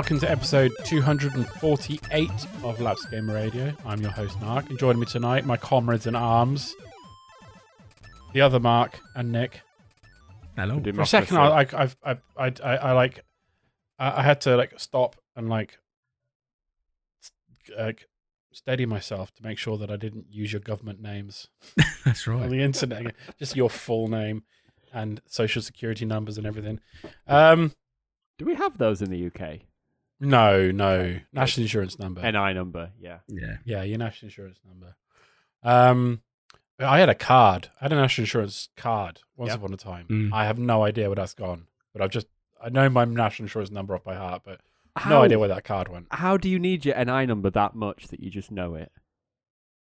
everyone. Welcome to episode 248 of Lapsed Gamer Radio. I'm your host, Mark. And joining me tonight, my comrades in arms, the other Mark and Nick. Hello. For a second, I, I, I, I, I, I, I like, I, I had to like stop and like, like, steady myself to make sure that I didn't use your government names That's right. on the internet. Just your full name and social security numbers and everything. Um, Do we have those in the UK? No, no, national insurance number. NI number, yeah. Yeah. Yeah, your national insurance number. Um, I had a card. I had a national insurance card once Yep. upon a time. Mm. I have no idea where that's gone, but I've just I know my national insurance number off by heart, but How, no idea where that card went. How do you need your NI number that much that you just know it?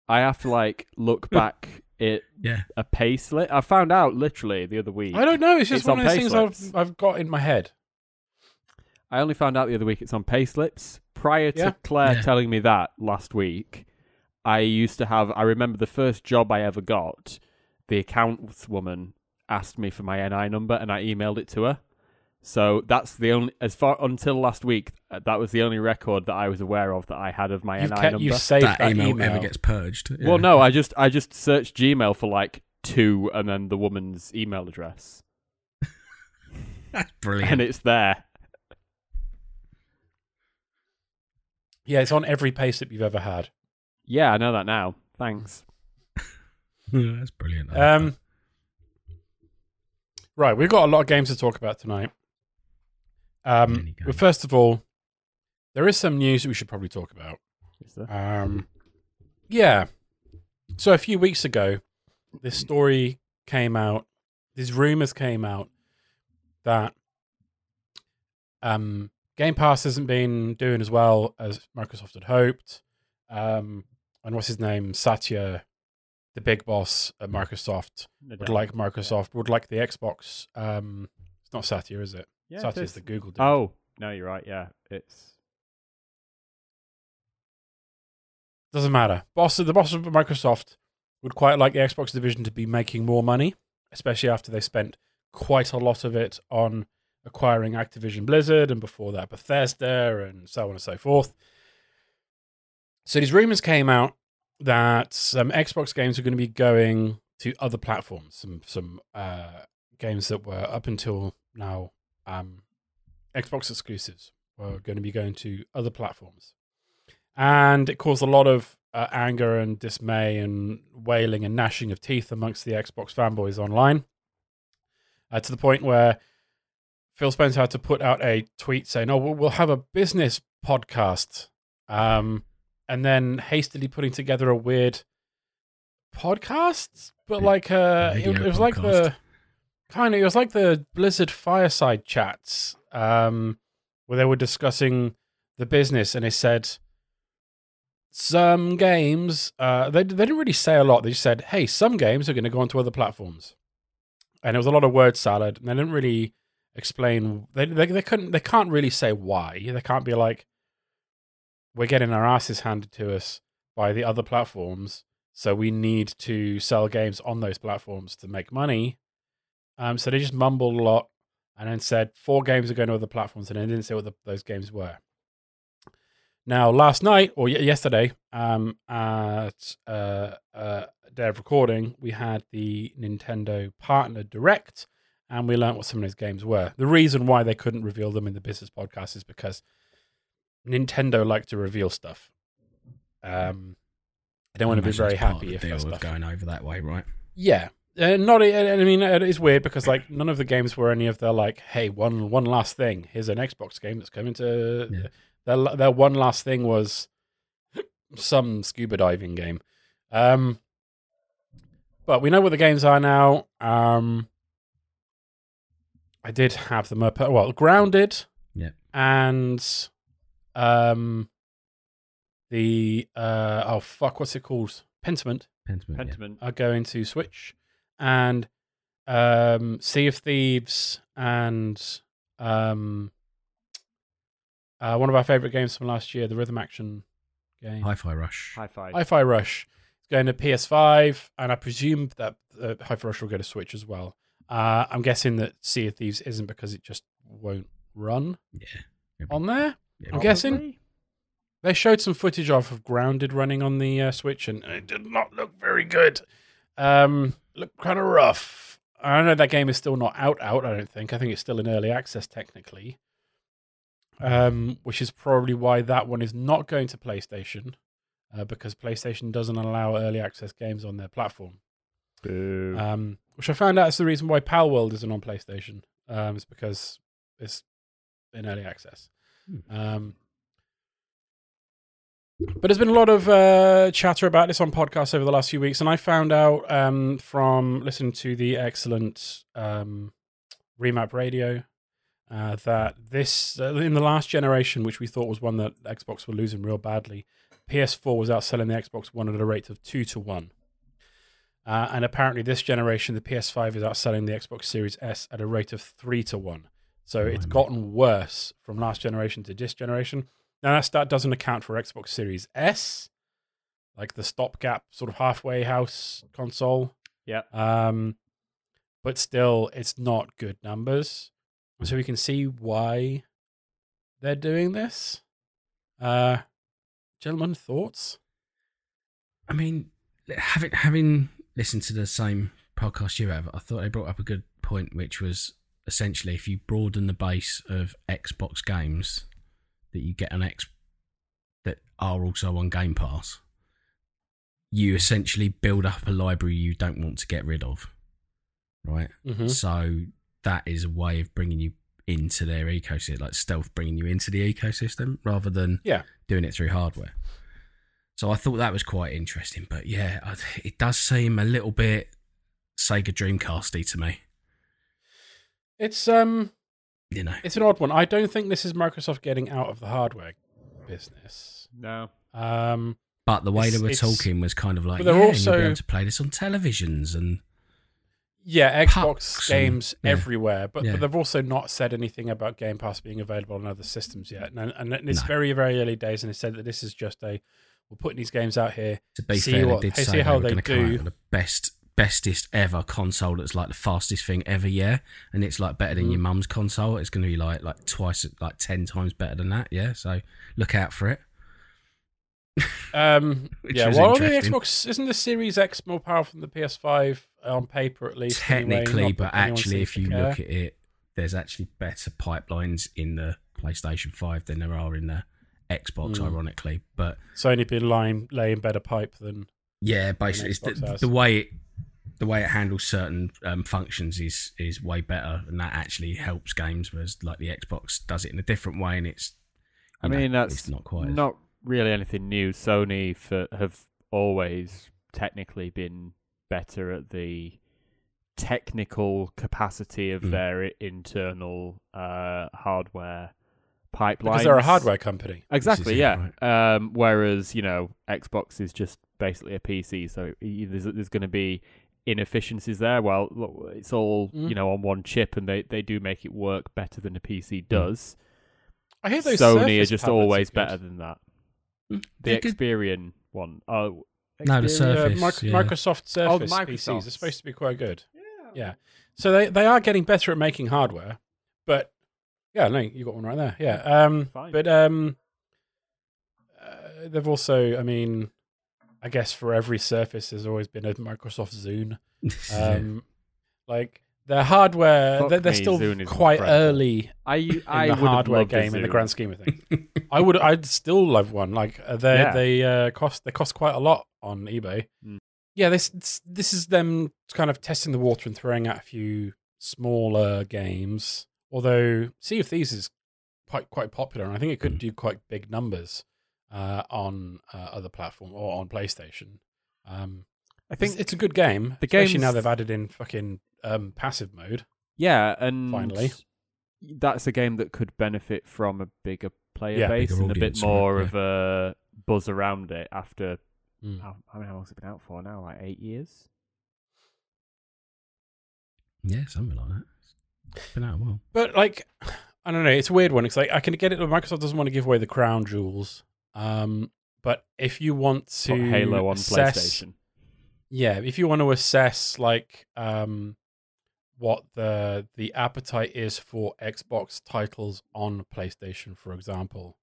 I have to like look back at Yeah. a pay slip. I found out literally the other week. I don't know. It's just It's one on of those things. I've I've got in my head. I only found out the other week it's on pay slips. Prior to Yeah. Claire Yeah. telling me that last week, I used to have. I remember the first job I ever got. The accounts woman asked me for my NI number, and I emailed it to her. So that's the only as far until last week. uh, That was the only record that I was aware of that I had of my You've NI kept number. you saved that, that, email, email. ever gets purged. Yeah. Well, no, I just I just searched Gmail for like two, and then the woman's email address, That's brilliant. and it's there. Yeah, it's on every pace payslip you've ever had. Yeah, I know that now. Thanks. That's brilliant. I love Um, right, we've got a lot of games to talk about tonight. Um, but games. first of all, there is some news that we should probably talk about. Is there? Um, yeah. So a few weeks ago, this story came out. These rumors came out that um, Game Pass hasn't been doing as well as Microsoft had hoped. Um, and what's his name? Satya, the big boss at Microsoft, would like Microsoft, would like the Xbox. Um, it's not Satya, is it? Yeah, it Satya's is. the Google dude. Oh no, you're right. Yeah, it's Doesn't matter. Boss, the boss of Microsoft would quite like the Xbox division to be making more money, especially after they spent quite a lot of it on acquiring Activision Blizzard and before that Bethesda and so on and so forth. So these rumors came out that some Xbox games are going to be going to other platforms. Some some uh, games that were up until now um, Xbox exclusives were going to be going to other platforms and it caused a lot of uh, anger and dismay and wailing and gnashing of teeth amongst the Xbox fanboys online. Uh, to the point where Phil Spencer had to put out a tweet saying, "Oh, we'll, have a business podcast," um, and then hastily putting together a weird podcast, but like uh, it, it was like the kind of it was like the Blizzard fireside chats um, where they were discussing the business, and they said some games uh, they they didn't really say a lot. They just said, "Hey, some games are going to go onto other platforms," and it was a lot of word salad. And they didn't really explain. They they they couldn't they can't really say why. They can't be like, "We're getting our asses handed to us by the other platforms." So we need to sell games on those platforms to make money. Um, so they just mumbled a lot and then said four games are going to other platforms, and they didn't say what the, those games were. Now, last night or y- yesterday, um, at uh, uh, day of recording, we had the Nintendo Partner Direct, and we learned what some of those games were. The reason why they couldn't reveal them in the business podcast is because Nintendo like to reveal stuff. Um, I don't want to be very it's part of happy if deal stuff. going over that way, right? Yeah, uh, not. I mean, it is weird because like none of the games were any of their like, hey, one one last thing. Here's an Xbox game that's coming to. Yeah. Their their one last thing was some scuba diving game. Um, but we know what the games are now. Um, I did have them up. Well, grounded. Yeah. And um, the uh oh fuck, what's it called? Pentiment Pentiment. yeah. Pentiment. are going to Switch, and um, Sea of Thieves and um, uh, one of our favorite games from last year, the rhythm action game, Hi-Fi Rush. High five. Hi-Fi Rush, is going to PS5, and I presume that uh, Hi-Fi Rush will go to Switch as well. Uh, I'm guessing that Sea of Thieves isn't because it just won't run. Yeah. Maybe. on there. Yeah, I'm guessing they showed some footage of, of Grounded running on the uh, Switch, and it did not look very good. Um, looked kind of rough. I don't know that game is still not out. Out, I don't think. I think it's still in early access technically. Um, which is probably why that one is not going to PlayStation, uh, because PlayStation doesn't allow early access games on their platform. Boo. Um, which I found out is the reason why Palworld isn't on PlayStation. Um, it's because it's in early access. Hmm. Um, but there's been a lot of uh, chatter about this on podcasts over the last few weeks, and I found out um, from listening to the excellent um, Remap Radio uh, that this uh, in the last generation, which we thought was one that Xbox were losing real badly, PS4 was outselling the Xbox One at a rate of two to one. Uh, and apparently, this generation, the PS5 is outselling the Xbox Series S at a rate of three to one. So it's Blimey. gotten worse from last generation to this generation. Now that's, that doesn't account for Xbox Series S, like the stopgap sort of halfway house console. Yeah. Um, but still, it's not good numbers. So we can see why they're doing this. Uh, gentlemen, thoughts? I mean, having having listened to the same podcast you have, I thought they brought up a good point, which was essentially if you broaden the base of Xbox games that you get an X that are also on Game Pass, you essentially build up a library you don't want to get rid of, right? Mm-hmm. So that is a way of bringing you into their ecosystem, like stealth bringing you into the ecosystem rather than Yeah. doing it through hardware. So I thought that was quite interesting, but yeah, it does seem a little bit Sega Dreamcasty to me. It's um, You know, it's an odd one. I don't think this is Microsoft getting out of the hardware business. no. Um, but the way they It's- were talking was kind of like, yeah, they're and you'll be also- able to play this on televisions and yeah, Xbox Pucks and- games yeah. everywhere, but, Yeah. but they've also not said anything about Game Pass being available on other systems yet. And, and it's No. very, very early days, and they said that this is just a we're putting these games out here. to be See fair, what- they did hey, say see they how they going to come do. the best, bestest ever console that's like the fastest thing ever. Yeah, and it's like better than Mm. your mum's console. It's going to be like like twice, like ten times better than that. Yeah, so look out for it. Um, yeah, well, the. Xbox isn't the Series X more powerful than the PS5 on paper at least. Technically, not but actually, if you care. look at it, there's actually better pipelines in the PlayStation 5 than there are in the Xbox, Mm. ironically. But Sony been laying laying better pipe than yeah, basically, it's Xbox the, has. the way it the way it handles certain um, functions is is way better, and that actually helps games. Whereas like the Xbox does it in a different way, and it's I you know, mean, that's not quite. as- not really anything new. Sony for, have always technically been better at the technical capacity of Mm. their internal uh, hardware pipelines. because they're a hardware company. Exactly, it, yeah. Um, whereas you know, Xbox is just basically a PC, so there's there's going to be inefficiencies there. Well, look, it's all Mm. you know on one chip, and they they do make it work better than a PC does. I hear those Sony Surface are just always are better than that. Mm, The they're good. Experian one, oh, No, the Xperia- Surface. Uh, mic- yeah. Microsoft Surface Microsoft. PCs are supposed to be quite good. Yeah. Yeah. So they, they are getting better at making hardware, but yeah, no, you got one right there. Yeah. Um, Fine. but um, uh, they've also, I mean, I guess for every Surface, there's always been a Microsoft Zune. Um, like their hardware, Fuck they're, they're me, still Zune is quite incredible. early I in the would have hardware loved a game in the Zune. grand scheme of things. I would, I'd still love one. Like uh, they, Yeah. they uh, cost, they cost quite a lot on eBay. Mm. Yeah, this, this, this is them kind of testing the water and throwing out a few smaller games. Although Sea of Thieves is quite quite popular, and I think it could Mm. do quite big numbers uh, on uh, other platform or on PlayStation. Um, I I think think it's a good game, the especially now they've added in fucking um, passive mode. yeah, and Finally. that's a game that could benefit from a bigger player Yeah, base bigger and a bit audience, right, more yeah. of a buzz around it after Mm. how, how many how long's it been out for now? Like eight years. yeah, something like that. It's been out a while. But like, I don't know. It's a weird one. It's like I can get it. Microsoft doesn't want to give away the crown jewels. Um, but if you want to Put Halo on assess, PlayStation. yeah, if you want to assess like um, what the the appetite is for Xbox titles on PlayStation, for example.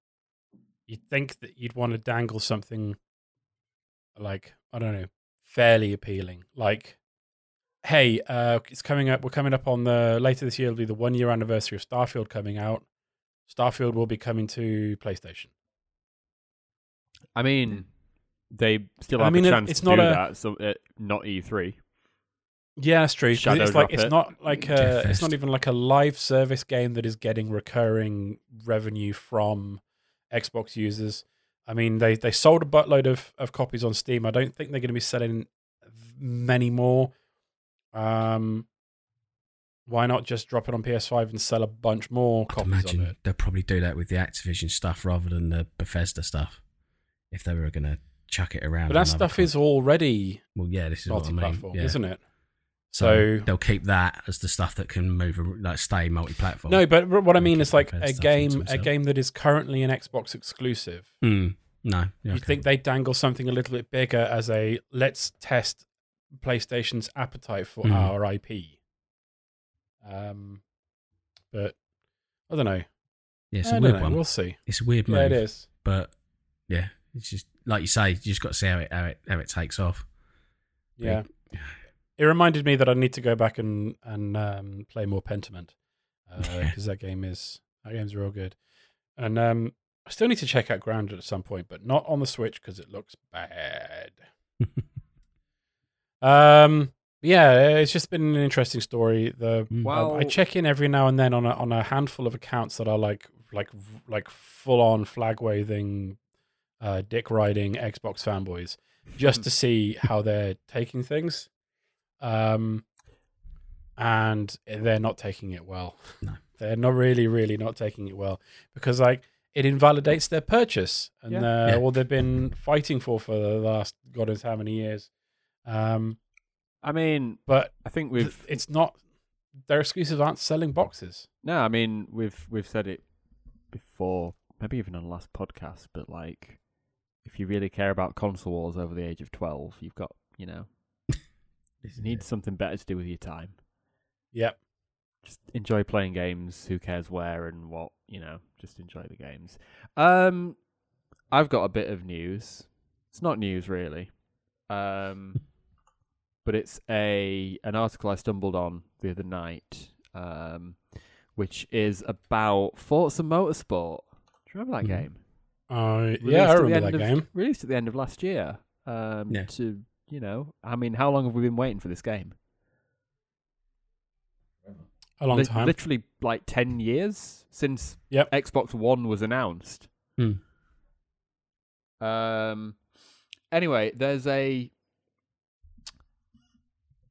You'd think that you'd want to dangle something like I don't know, fairly appealing. Like, hey, uh, it's coming up. We're coming up on the later this year. It'll be the one year anniversary of Starfield coming out. Starfield will be coming to PlayStation. I mean, they still I have mean, a chance it's to not do a- that. So, uh, not E3. Yeah, that's true. 'cause Shadow it's like drop it's it. not like a, it's not even like a live service game that is getting recurring revenue from Xbox users. I mean, they they sold a buttload of of copies on Steam. I don't think they're going to be selling many more. Um, why not just drop it on PS5 and sell a bunch more I'd copies imagine of it? they'll probably do that with the Activision stuff rather than the Bethesda stuff. If they were going to chuck it around. But that stuff is already well, yeah, this is what I mean. multi-platform, Yeah. isn't it? So, So- they'll keep that as the stuff that can move, like stay multi-platform. No, but what I mean is like a game, a game that is currently an Xbox exclusive. Hmm. no, yeah, you okay. think they dangle something a little bit bigger as a let's test PlayStation's appetite for Mhm. our IP. Um, but I don't know. Yeah, it's I a weird know. one. We'll see. It's a weird move. Yeah, it is. but yeah, it's just like you say, you just got to see how it how it how it takes off. Yeah. It reminded me that I need to go back and and um, play more Pentiment because that game is that game's real good. And um, I still need to check out Grounded at some point, but not on the Switch because it looks bad. Um, yeah, it's just been an interesting story. The Mm. Well, I check in every now and then on a on a handful of accounts that are like like like full on flag waving, uh, dick riding Xbox fanboys, just to see how they're taking things. Um, and they're not taking it well. No. they're not really, really not taking it well because like it invalidates their purchase and Yeah. uh, Yeah. what they've been fighting for for the last god knows how many years. Um, I mean, but I think we've it's not their excuses aren't selling boxes. no. I mean, we've we've said it before, maybe even on the last podcast. But like, if you really care about console wars over the age of twelve, you've got you know, you need something better to do with your time. Yep. just enjoy playing games. Who cares where and what? You know, just enjoy the games. Um, I've got a bit of news. It's not news really, um, but it's a an article I stumbled on the other night, um, which is about Forza Motorsport. Do you remember that Mhm. game? Uh, Released yeah, I remember that of- game. Released at the end of last year. Um, Yeah. To you know, I mean, how long have we been waiting for this game? A long Li- time. Literally like 10 years since Yep. Xbox One was announced. Hmm. Um anyway, there's a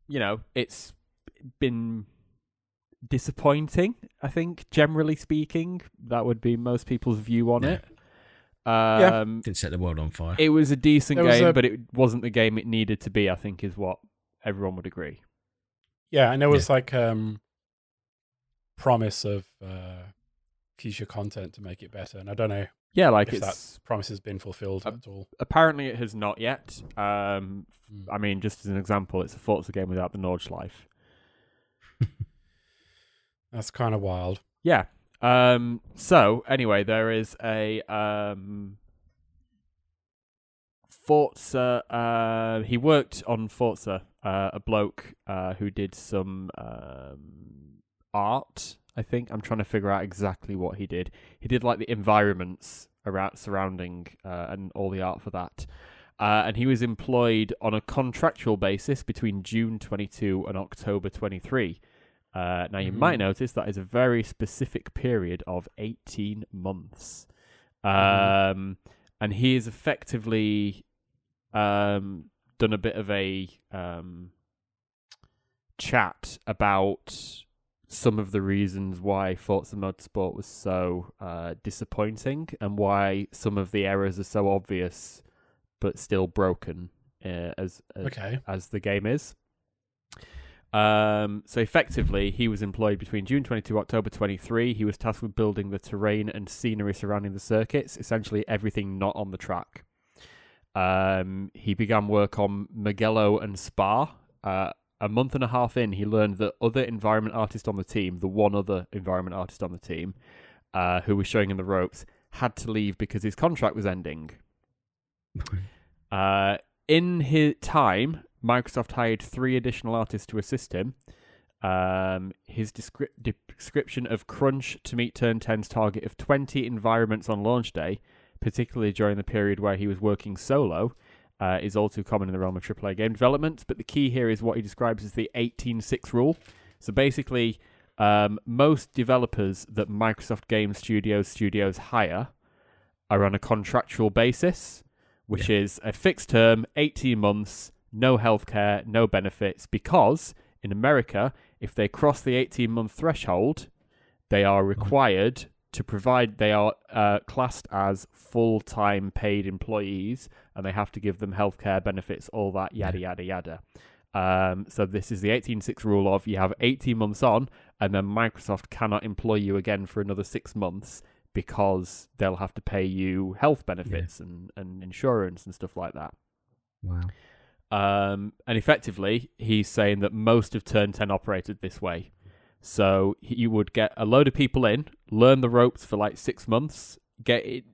you know, it's been disappointing, I think, generally speaking. That would be most people's view on Yeah. it. Um Didn't set the world on fire. it was a decent There was game, a- but it wasn't the game it needed to be, I think is what everyone would agree. Yeah, and there was like um promise of uh future content to make it better, and I don't know Yeah, like if it's that promise has been fulfilled at all. apparently it has not yet. Um Mm. I mean, just as an example, it's a Forza game without the Nordschleife. That's kind of wild. Yeah. Um. So anyway, there is a um. Forza. Uh, he worked on Forza. Uh, a bloke uh, who did some um, art. I think I'm trying to figure out exactly what he did. He did like the environments around surrounding uh, and all the art for that. Uh, and he was employed on a contractual basis between June 22 and October 23. Uh, now, you Mhm. might notice that is a very specific period of 18 months. Mhm. Um, and he has effectively um, done a bit of a um, chat about some of the reasons why Forza Motorsport was so uh, disappointing and why some of the errors are so obvious but still broken uh, as, as Okay. as the game is. Um, so effectively, he was employed between June 22 October 23. He was tasked with building the terrain and scenery surrounding the circuits, essentially everything not on the track. Um, he began work on Mugello and Spa, uh, a month and a half in, he learned that other environment artist on the team, the one other environment artist on the team, uh, who was showing him the ropes, had to leave because his contract was ending. Uh, in his time, Microsoft hired three additional artists to assist him. Um, his descri- description of crunch to meet Turn 10's target of 20 environments on launch day, particularly during the period where he was working solo, uh, is all too common in the realm of AAA game development. But the key here is what he describes as the 18-6 rule. So basically, um, most developers that Microsoft Game Studios studios hire are on a contractual basis, which is a fixed term, 18 months, no healthcare, no benefits, because in America, if they cross the 18 month threshold, they are required to provide, they are uh, classed as full time paid employees and they have to give them healthcare benefits, all that, yada, yada, yada. Um, so this is the 18.6 rule of you have 18 months on and then Microsoft cannot employ you again for another six months because they'll have to pay you health benefits and, and insurance and stuff like that. Wow. Um, and effectively, he's saying that most of Turn 10 operated this way. So you would get a load of people in, learn the ropes for like six months, get it,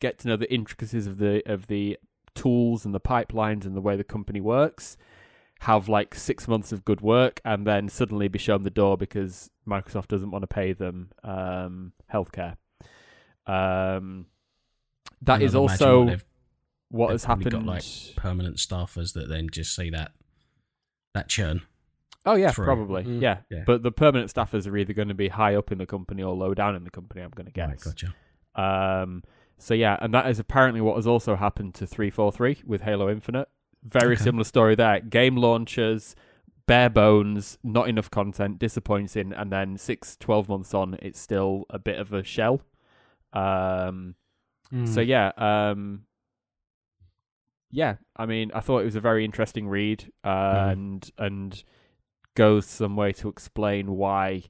get to know the intricacies of the of the tools and the pipelines and the way the company works. Have like six months of good work, and then suddenly be shown the door because Microsoft doesn't want to pay them um, healthcare. Um, that is also what what has happened. Got like permanent staffers that then just see that that churn. Oh yeah, through. probably. Mm. Yeah. Yeah. But the permanent staffers are either going to be high up in the company or low down in the company. I'm going to Right, guess. gotcha. Um. So yeah, and that is apparently what has also happened to three four three with Halo Infinite. Very Okay. similar story there. Game launchers, bare bones, not enough content, disappointing, and then six, 12 months on, it's still a bit of a shell. Um. Hmm. So yeah, um, yeah. I mean, I thought it was a very interesting read, uh, Mhm. and and goes some way to explain why,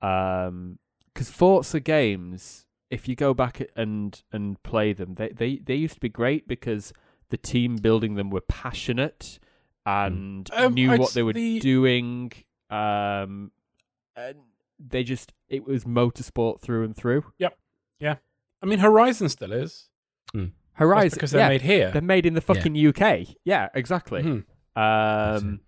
um, because Forza games, if you go back and and play them, they they they used to be great because the team building them were passionate and Um, knew I'd what they were the- doing. Um, and they just it was motorsport through and through. Yep. Yeah. I mean, Horizon still is. That's Horizon because they're yeah, made here. They're made in the fucking UK. Yeah, exactly. Mhm. Um,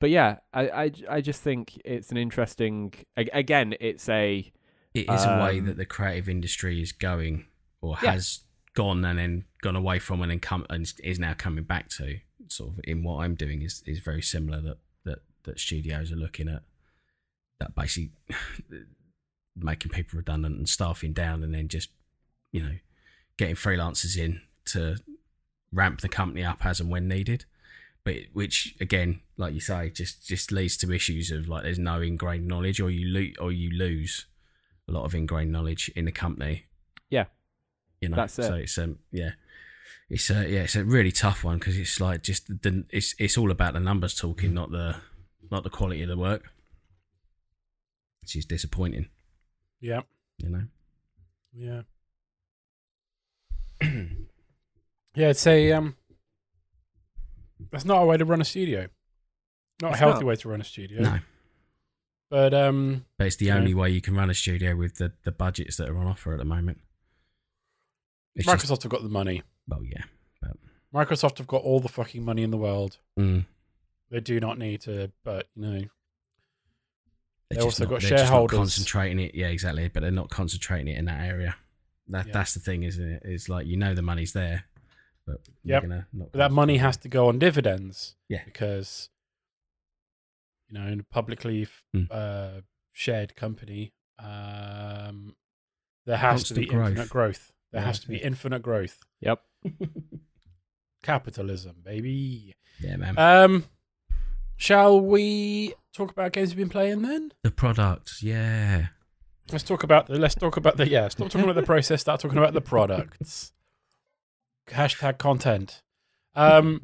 but yeah, I, I, I just think it's an interesting. Again, it's a It is a way Um, that the creative industry is going, or Yeah. has gone and then gone away from, and then come and is now coming back to. Sort of in what I'm doing is is very similar. That that that studios are looking at that basically making people redundant and staffing down, and then just you know getting freelancers in to ramp the company up as and when needed. But which again, like you say, just just leads to issues of like there's no ingrained knowledge, or you lo- or you lose a lot of ingrained knowledge in the company. Yeah. you know. That's it. So it's um yeah, it's a yeah it's a really tough one because it's like just the it's it's all about the numbers talking, not the not the quality of the work, which is disappointing. Yeah. You know. Yeah. yeah, it's a um that's not a way to run a studio. Not a healthy not. way to run a studio. No, But um but it's the Yeah. only way you can run a studio with the the budgets that are on offer at the moment. It's Microsoft just, have got the money. well, yeah. Microsoft have got all the fucking money in the world. Mm. They do not need to, but you know, They're just also not- got they're just not shareholders. concentrating it. Yeah, exactly. But they're not concentrating it in that area. That Yeah. that's the thing, isn't it? It's like you know the money's there, but Yep. gonna not but that money concentrate. has to go on dividends. Yeah. Because you know, in a publicly f- Mm. uh, shared company, um, there has to be growth. infinite growth. There Yeah, has to be yeah. infinite growth. yep. Capitalism, baby. yeah, man. Um, shall we talk about games we've been playing then? the product, yeah. Let's talk about the. Let's talk about the. Yeah, stop talking about the process. Start talking about the products. Hashtag content. Um,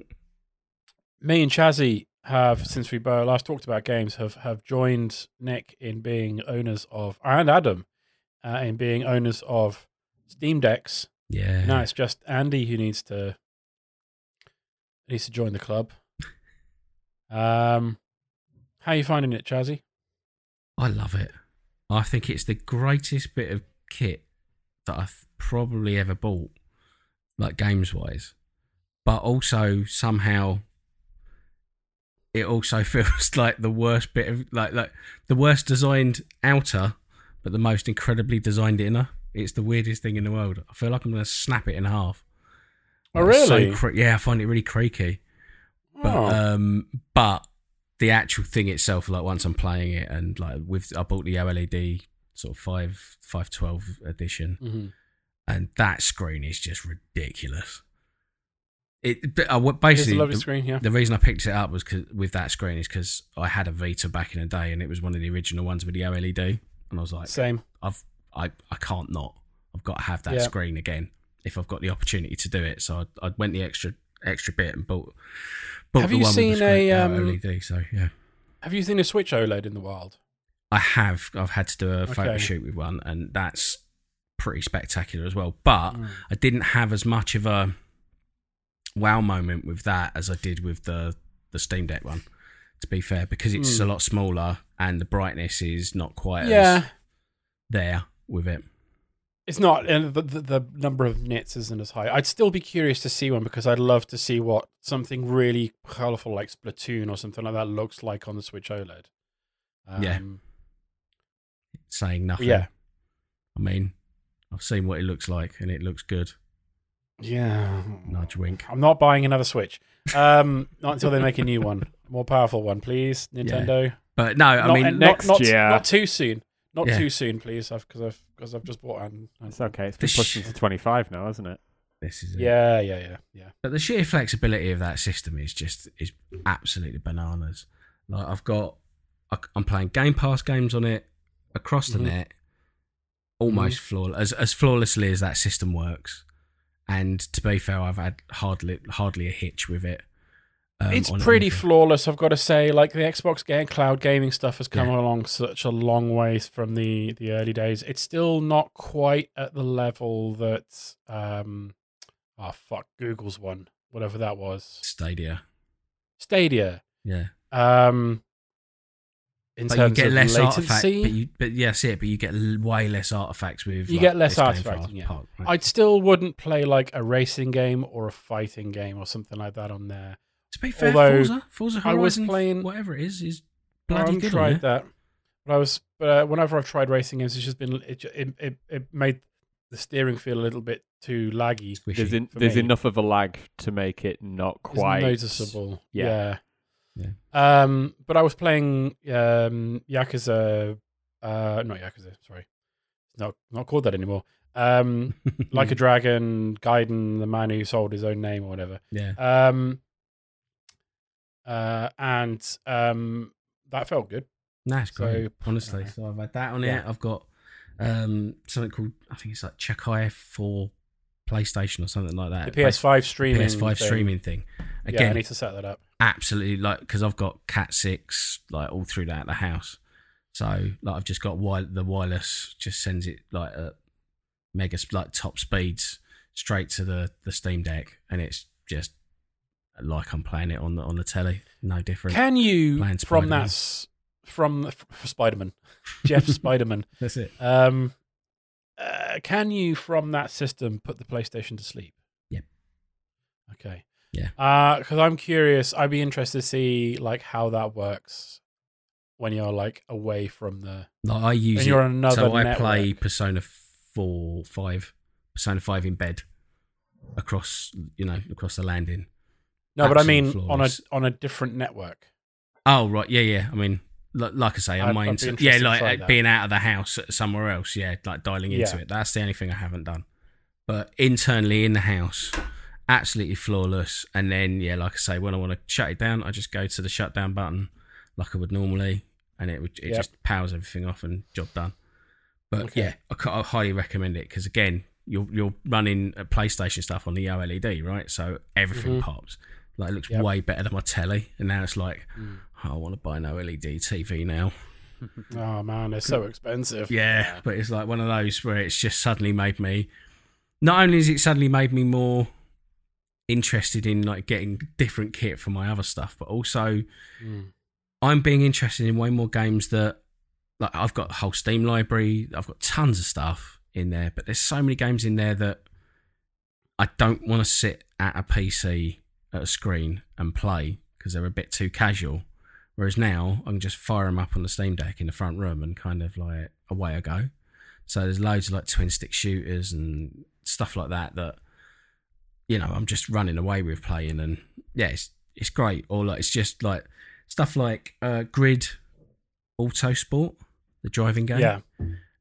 me and Chazzee have since we last talked about games have have joined Nick in being owners of and Adam uh, in being owners of Steam decks. Yeah. Now it's just Andy who needs to needs to join the club. Um, How are you finding it, Chazzee? I love it. I think it's the greatest bit of kit that I've probably ever bought, like games wise. But also somehow it also feels like the worst bit of like like the worst designed outer, but the most incredibly designed inner. It's the weirdest thing in the world. I feel like I'm gonna snap it in half. Oh, It's so really? cre- yeah, I find it really creaky. But Oh. um, but the actual thing itself, like once I'm playing it, and like with I bought the OLED sort of five five twelve edition, Mhm. And that screen is just ridiculous. It I, It's basically lovely the, screen, yeah. the reason I picked it up was 'cause- with that screen is because I had a Vita back in the day, and it was one of the original ones with the OLED, and I was like, Same. I've I I can't not. I've got to have that Yeah. screen again if I've got the opportunity to do it. So I, I went the extra extra bit and bought. bought Have the you one seen with the screen, a, uh, um, OLED? So yeah, Have you seen a Switch OLED in the wild? I have. I've had to do a photo Okay. shoot with one, and that's pretty spectacular as well. But Mm. I didn't have as much of a wow moment with that as I did with the the Steam Deck one. To be fair, because it's Hmm. a lot smaller and the brightness is not quite as Yeah. there with it. It's not, and the, the, the number of nits isn't as high. I'd still be curious to see one because I'd love to see what something really colourful like Splatoon or something like that looks like on the Switch OLED. Um, Yeah. Saying nothing. Yeah. I mean, I've seen what it looks like, and it looks good. Yeah. Nudge wink. I'm not buying another Switch. Um, not until they make a new one, more powerful one, please, Nintendo. But no, I not, mean, next not, not, year. not too soon. Not Yeah. too soon, please, because I've because I've just bought an. an- It's okay. It's been The pushed sh- into 25 now, hasn't it? this is it. Yeah, yeah, yeah, yeah. But the sheer flexibility of that system is just is absolutely bananas. Like I've got, I- I'm playing Game Pass games on it across the Mhm. net, almost flawless as as flawlessly as that system works. And to be fair, I've had hardly hardly a hitch with it. um, it's pretty anything. flawless, I've got to say. Like the Xbox game, cloud gaming stuff has come Yeah. along such a long ways from the the early days. It's still not quite at the level that um, oh fuck, Google's one, whatever that was, Stadia. Stadia. Yeah. Um, in But you get of less artifacts. latency, But you, but yeah, that's it. But you get l- way less artifacts with. You like, get less artifacts, Pass yeah. part, right? I still wouldn't play like a racing game or a fighting game or something like that on there. to be fair, although Forza, Forza I was Horizon, playing- whatever it is, is bloody haven't good. tried on that, but I was. But uh, whenever I've tried racing games, it's just been it, it it it made the steering feel a little bit too laggy. There's, in, there's enough of a lag to make it not It's quite noticeable. Yeah. Yeah. Um, but I was playing um Yakuza, uh, not Yakuza. Sorry, it's not not called that anymore. Um, like a dragon, Gaiden, the man who sold his own name or whatever. yeah. Um, uh, and um, that felt good. That's So, great. honestly, so I've had that on yeah. it. I've got um something called I think it's like Chiaki for PlayStation or something like that. The PS5 streaming, PS5 thing. streaming thing. Yeah, I need to set that up. Absolutely like because I've got Cat six like all through that the house. So like I've just got wi- the wireless just sends it like at mega like top speeds straight to the the Steam Deck, and it's just like I'm playing it on the on the telly. No different. Can you Playing from Spider-Man. that from Spider Man, Jeff Spiderman? That's it. Um, uh, can you from that system put the PlayStation to sleep? Yep. Okay. Yeah. Because I'm curious. I'd be interested to see like how that works when you're like away from the. Like I use you're on another so I network. play Persona four, five, Persona five in bed across you know across the landing. No, but I mean on a on a different network. Oh right, yeah, yeah. I mean, like, like I say, I'm into interested yeah, like uh, being out of the house somewhere else. Yeah, like dialing into Yeah. it. That's the only thing I haven't done. But internally in the house, absolutely flawless. And then yeah, like I say, when I want to shut it down, I just go to the shutdown button like I would normally, and it would it Yep. just powers everything off and job done. But Okay. yeah, I, I highly recommend it because again, you're you're running PlayStation stuff on the OLED, right? So everything Mhm. pops. Like it looks Yep. way better than my telly, and now it's like Mm. "Oh, I want to buy an OLED TV now. Oh man, they're so expensive. Yeah, but it's like one of those where it's just suddenly made me. Not only has it suddenly made me more interested in like getting different kit for my other stuff, but also Mm. I'm being interested in way more games that like I've got a whole Steam library. I've got tons of stuff in there, but there's so many games in there that I don't want to sit at a PC at a screen and play because they're a bit too casual. Whereas now I can just fire them up on the Steam Deck in the front room and kind of like away I go. So there's loads of like twin stick shooters and stuff like that that you know I'm just running away with playing and yeah it's it's great. Or like it's just like stuff like uh, Grid Autosport, the driving game. Yeah.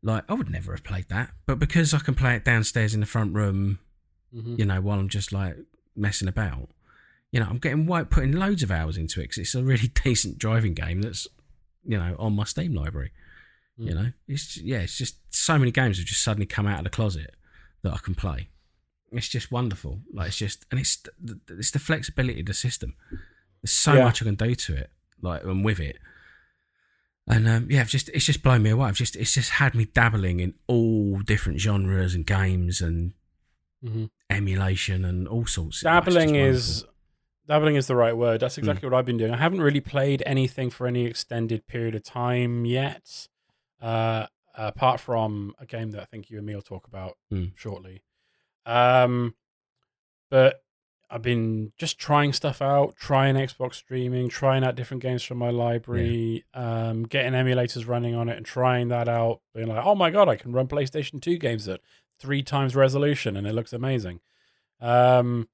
Like I would never have played that, but because I can play it downstairs in the front room, Mhm. you know, while I'm just like messing about, you know, I'm getting white putting loads of hours into it because it's a really decent driving game that's, you know, on my Steam library. You Mm. know, it's yeah, it's just so many games have just suddenly come out of the closet that I can play. It's just wonderful. Like it's just, and it's the, it's the flexibility of the system. There's so Yeah. much I can do to it, like and with it. And um, yeah, I've just it's just blown me away. I've just it's just had me dabbling in all different genres and games and Mhm. emulation and all sorts. Dabbling is dabbling is the right word. Mm. That's exactly what I've been doing. I haven't really played anything for any extended period of time yet, uh, apart from a game that I think you and me will talk about Mm. shortly. Um, but I've been just trying stuff out, trying Xbox streaming, trying out different games from my library, um, getting emulators running on it, and trying that out. Being like, oh my god, I can run PlayStation Two games at three times resolution, and it looks amazing. Um,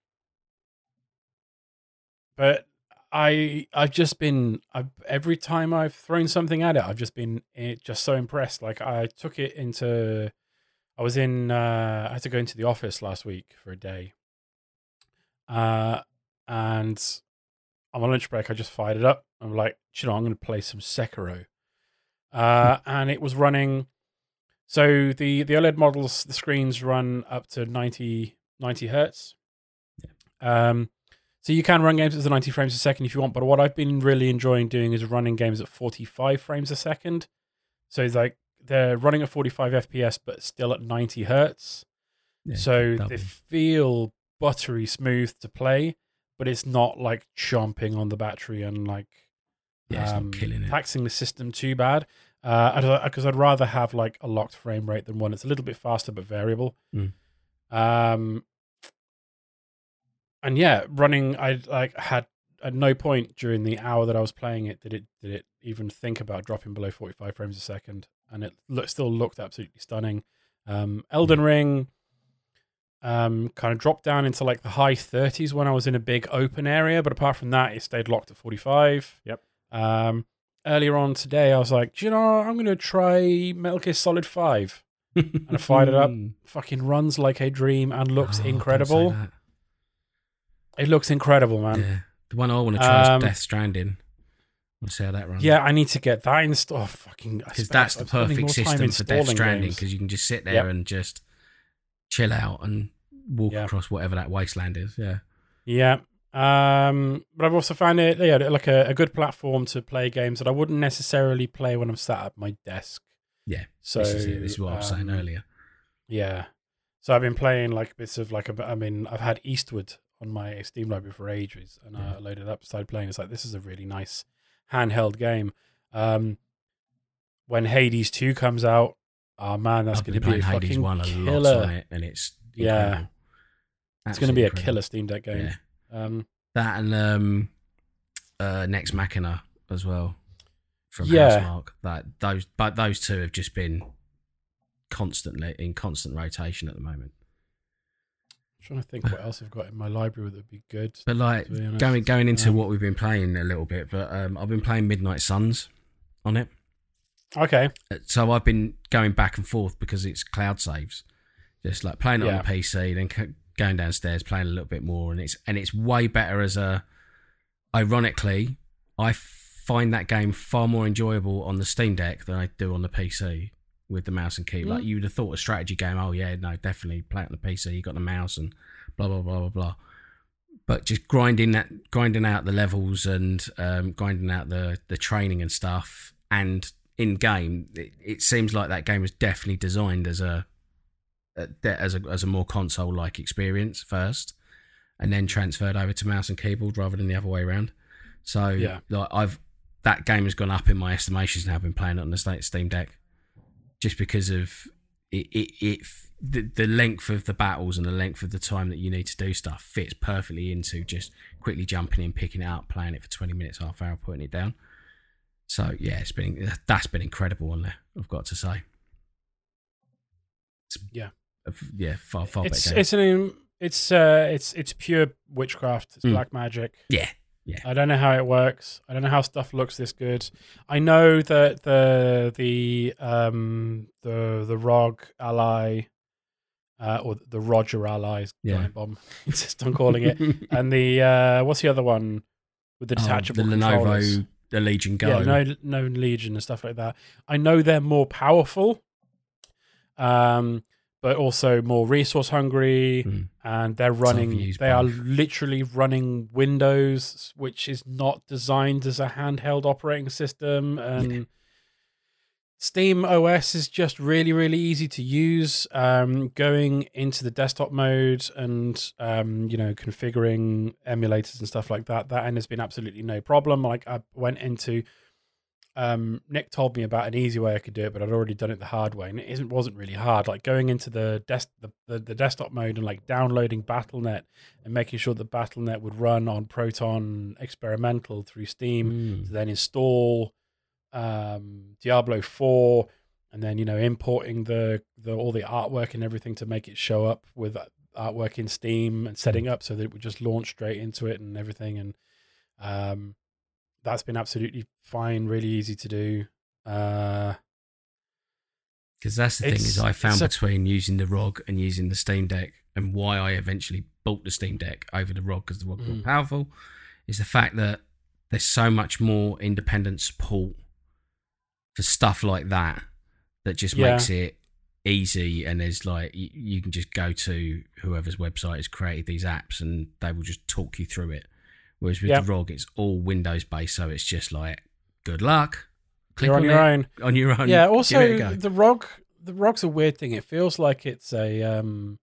but I I've just been I've, every time I've thrown something at it, I've just been eh, just so impressed. Like I took it into I was in uh, I had to go into the office last week for a day, uh, and on my lunch break I just fired it up. I'm like, you know, I'm going to play some Sekiro, uh, and it was running. So the the OLED models, the screens run up to 90, 90 hertz. Um, so you can run games at 90 frames a second if you want, but what I've been really enjoying doing is running games at 45 frames a second. So it's like they're running at 45 FPS, but still at 90 hertz. Yeah, so they feel buttery smooth to play, but it's not like chomping on the battery and like yeah, um, taxing the system too bad. Because I'd rather have like a locked frame rate than one that's a little bit faster but variable. Mm. Um, and yeah, running, I like had at no point during the hour that I was playing it did it did it even think about dropping below forty five frames a second, and it look, still looked absolutely stunning. Um, Elden Ring, um, kind of dropped down into like the high thirties when I was in a big open area, but apart from that, it stayed locked at forty five. Yep. Um, earlier on today, I was like, "Do you know, I'm going to try Metal Gear Solid Five. and I fired it up. Fucking runs like a dream and looks incredible. It looks incredible, man. Yeah. The one I want to try Um, is Death Stranding. We'll see how that runs. Yeah, I need to get that installed. Oh, fucking, because that's the perfect system for Death Stranding because you can just sit there Yep. and just chill out and walk Yeah. across whatever that wasteland is. Yeah. Yeah. Um, but I've also found it yeah, like a, a good platform to play games that I wouldn't necessarily play when I'm sat at my desk. Yeah, So this is it. This is what I was saying um, earlier. Yeah. So I've been playing like bits of like a, I mean, I've had Eastward on my Steam library for ages, and I loaded up, started playing. It's like this is a really nice handheld game. Um, when Hades two comes out, oh man, that's going to be a Hades fucking one a killer. lot it, and it's Yeah. incredible. It's going to be a killer. Steam Deck game. Yeah. Um, That and um, uh, Nex Machina as well from Yeah. Housemarque. That those, but those two have just been constantly in constant rotation at the moment. Trying to think what else I've got in my library that would be good. But like To be honest. going going into Um, what we've been playing a little bit, but um, I've been playing Midnight Suns on it. Okay. Uh, So I've been going back and forth because it's cloud saves, just like playing it Yeah. on the PC, then going downstairs playing a little bit more, and it's and it's way better as a. Ironically, I find that game far more enjoyable on the Steam Deck than I do on the PC with the mouse and keyboard. Like Mm. you'd have thought a strategy game. Oh yeah, no, definitely play it on the PC. You got the mouse and blah blah blah blah blah. But just grinding that, grinding out the levels and um, grinding out the the training and stuff, and in game, it, it seems like that game was definitely designed as a a- as a as a more console like experience first, and then transferred over to mouse and keyboard rather than the other way around. So Yeah. like I've that game has gone up in my estimations now. I've been playing it on the State Steam Deck just because of it. It, it the, the length of the battles and the length of the time that you need to do stuff fits perfectly into just quickly jumping in, picking it up, playing it for twenty minutes, half hour, putting it down. So yeah, it's been that's been incredible on there. I've got to say. It's, Yeah. yeah, far far it's better. game. it's an it's uh it's it's pure witchcraft. It's Mm. black magic. yeah, I don't know how it works. I don't know how stuff looks this good. I know that the the um the the ROG Ally uh, or the Roger allies Yeah. giant bomb insist on calling it and the uh what's the other one with the Oh, detachable the controllers? Lenovo, the Legion Go. Yeah, no, no Legion and stuff like that. I know they're more powerful, um, but also more resource hungry, Mm. and they're running. They are literally running Windows, which is not designed as a handheld operating system, and. Steam OS is just really, really easy to use. Um, going into the desktop mode and um, you know configuring emulators and stuff like that, that end has been absolutely no problem. Like I went into, um, Nick told me about an easy way I could do it, but I'd already done it the hard way, and it isn't wasn't really hard. Like going into the desk the, the, the desktop mode and like downloading Battle.net and making sure that Battle.net would run on Proton Experimental through Steam Mm. to then install um, Diablo 4 and then you know importing the, the all the artwork and everything to make it show up with artwork in Steam and setting up so that it would just launch straight into it and everything and um, that's been absolutely fine really easy to do uh, Because that's the thing is, I found a- between using the ROG and using the Steam Deck, and why I eventually bought the Steam Deck over the ROG because the ROG was more powerful, is the fact that there's so much more independent support for stuff like that that just Yeah. makes it easy. And there's like you, you can just go to whoever's website has created these apps, and they will just talk you through it. Whereas with Yeah. the ROG, it's all Windows based, so it's just like good luck. Click you're on on your it, own on your own. yeah a also the ROG the ROG's a weird thing it feels like it's a um,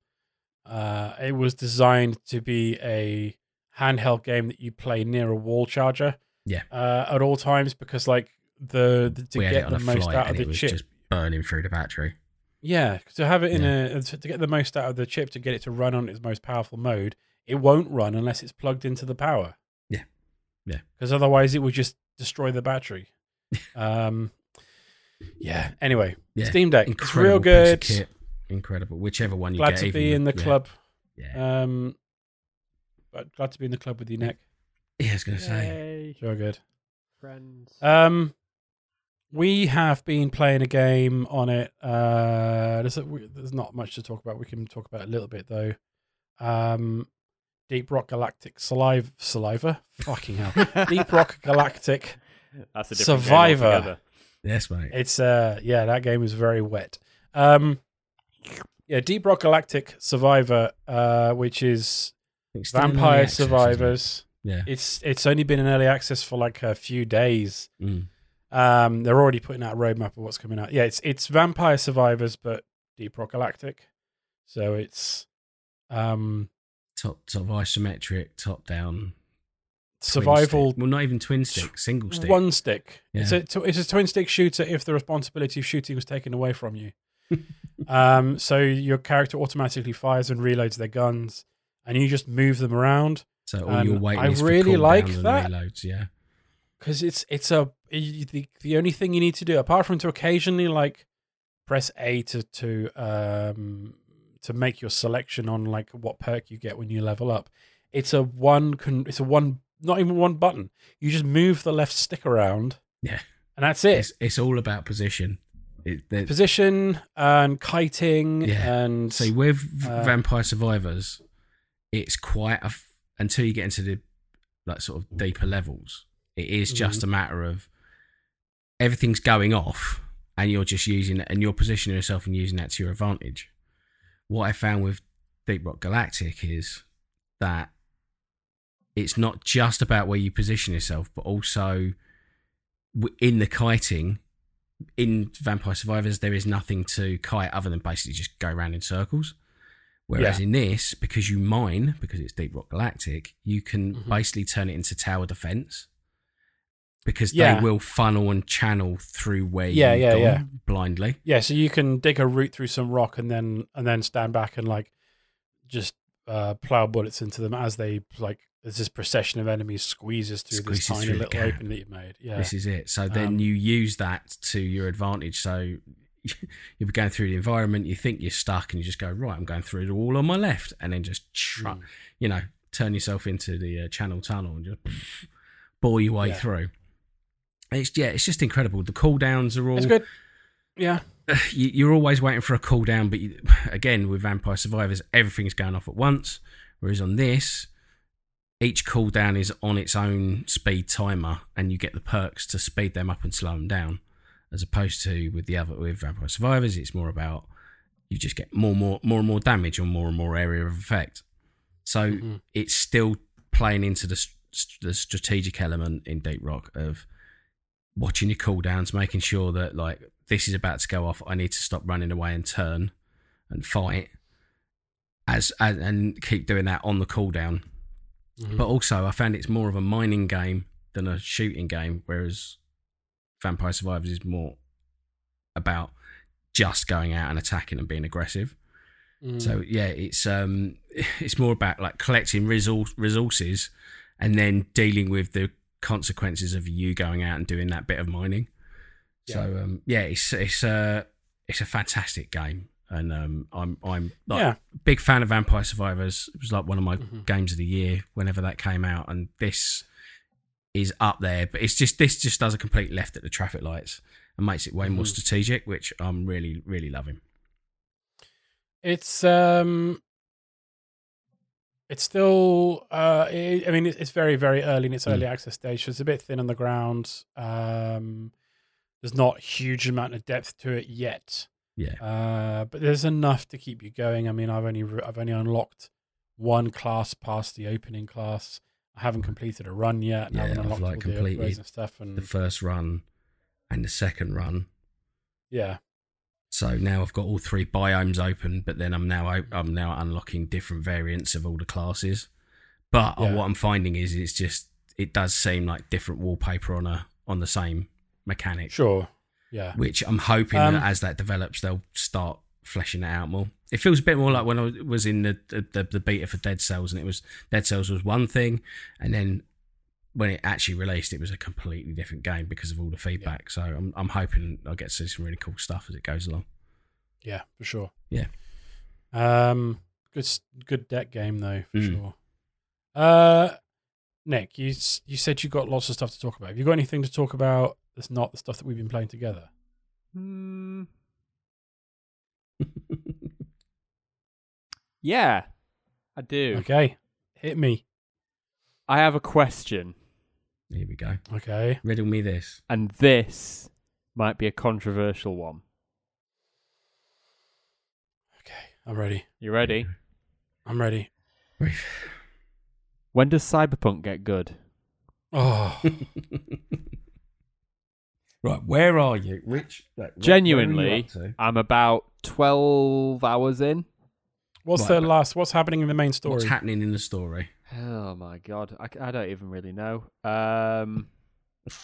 uh, it was designed to be a handheld game that you play near a wall charger Yeah. uh, at all times because like the, the to we get the a most out of the chip just burning through the battery. yeah to have it in a to to get the most out of the chip to get it to run on its most powerful mode it won't run unless it's plugged into the power Yeah. Yeah. because otherwise it would just destroy the battery um yeah anyway Yeah, steam deck it's real good. Incredible. Whichever one you glad get. to even be in the yeah, club Yeah. um but glad to be in the club with you nick yeah, I was going to say. Yay, sure good friends. Um, we have been playing a game on it. Uh, there's, a, we, there's not much to talk about. We can talk about it a little bit though. Um, Deep Rock Galactic Saliva, Saliva, fucking hell. Deep Rock Galactic. That's a different Survivor. Yes, mate. It's uh, yeah, that game is very wet. Um, yeah, Deep Rock Galactic Survivor, uh, which is It's still in early Vampire access, isn't it? Survivors. Yeah. It's it's only been in early access for like a few days. Mm. Um, they're already putting out a roadmap of what's coming out. Yeah, it's it's Vampire Survivors, but Deep Rock Galactic. So it's um, Top, sort of isometric, top down. survival. Well, not even twin stick, single stick. one stick. It's a it's a twin stick shooter if the responsibility of shooting was taken away from you. um, so your character automatically fires and reloads their guns, and you just move them around So all your Um, weight I really like that. reloads. Yeah. because it's it's a the the only thing you need to do apart from to occasionally like press A to to um to make your selection on like what perk you get when you level up. It's a one con- it's a one not even one button. You just move the left stick around. Yeah. And that's it. It's, it's all about position. It, Position and kiting Yeah. and See, with Uh, Vampire Survivors, it's quite a f- until you get into the like sort of deeper levels. It is just Mm-hmm. a matter of everything's going off, and you're just using it, and you're positioning yourself and using that to your advantage. What I found with Deep Rock Galactic is that it's not just about where you position yourself, but also in the kiting. In Vampire Survivors, there is nothing to kite other than basically just go around in circles. Whereas Yeah. in this, because you mine, because it's Deep Rock Galactic, you can Mhm. basically turn it into tower defense. Because Yeah. they will funnel and channel through where Yeah, yeah, yeah. blindly. Yeah, so you can dig a route through some rock and then and then stand back and like just uh, plow bullets into them as they like as this procession of enemies squeezes through Squeezes this tiny through little opening that you've made. Yeah, This is it. So then Um, you use that to your advantage. So you'll be going through the environment, you think you're stuck, and you just go, right, I'm going through the wall on my left, and then just, tru- Mm. you know, turn yourself into the uh, channel tunnel and just bore your way Yeah. through. It's yeah, it's just incredible. The cooldowns are all it's good. Yeah, you, you're always waiting for a cooldown, but you, again with Vampire Survivors, everything's going off at once. Whereas on this, each cooldown is on its own speed timer, and you get the perks to speed them up and slow them down. As opposed to with the other with Vampire Survivors, it's more about you just get more, more, more and more damage on more and more area of effect. So Mhm. it's still playing into the, the strategic element in Deep Rock of watching your cooldowns, making sure that like this is about to go off. I need to stop running away and turn and fight as, as and keep doing that on the cooldown. Mhm. But also, I found it's more of a mining game than a shooting game, whereas Vampire Survivors is more about just going out and attacking and being aggressive. Mm. So yeah, it's um, it's more about like collecting resource, resources and then dealing with the consequences of you going out and doing that bit of mining. So um, yeah, it's it's a it's a fantastic game, and um, I'm I'm like, yeah, big fan of Vampire Survivors. It was like one of my Mhm. games of the year whenever that came out, and this is up there. But it's just this just does a complete left at the traffic lights and makes it way more Mhm. strategic, which I'm really really loving. it's um, it's still uh, i I mean, it's very very early in its Mm. early access stage. So it's a bit thin on the ground. Um, there's not a huge amount of depth to it yet. Yeah. Uh, but there's enough to keep you going. I mean, I've only re- I've only unlocked one class past the opening class. I haven't completed a run yet. And Yeah, haven't I've, like, all completed upgrades and stuff. And The first run and the second run. yeah, So now I've got all three biomes open, but then I'm now I'm now unlocking different variants of all the classes. But uh, Yeah. what I'm finding is it's just it does seem like different wallpaper on a on the same mechanic. sure, yeah, which I'm hoping Um, that as that develops, they'll start fleshing it out more. It feels a bit more like when I was in the, the, the beta for Dead Cells, and it was Dead Cells was one thing, and then when it actually released, it was a completely different game because of all the feedback. So I'm I'm hoping I'll get to see some really cool stuff as it goes along. yeah, for sure. Yeah. Um, good good deck game though, for Mm. sure. Uh, Nick, you s- you said you got lots of stuff to talk about. Have you got anything to talk about that's not the stuff that we've been playing together? Hmm. Yeah, I do. Okay, hit me. I have a question, Here we go. Okay, Riddle me this. and this might be a controversial one. okay, I'm ready. You ready? I'm ready. When does Cyberpunk get good? Oh, right, where are you? Which like, where- where are you Genuinely. I'm about 12 hours in. What's Right, the last? What's happening in the main story? What's happening in the story? Oh my god, I don't even really know. Um,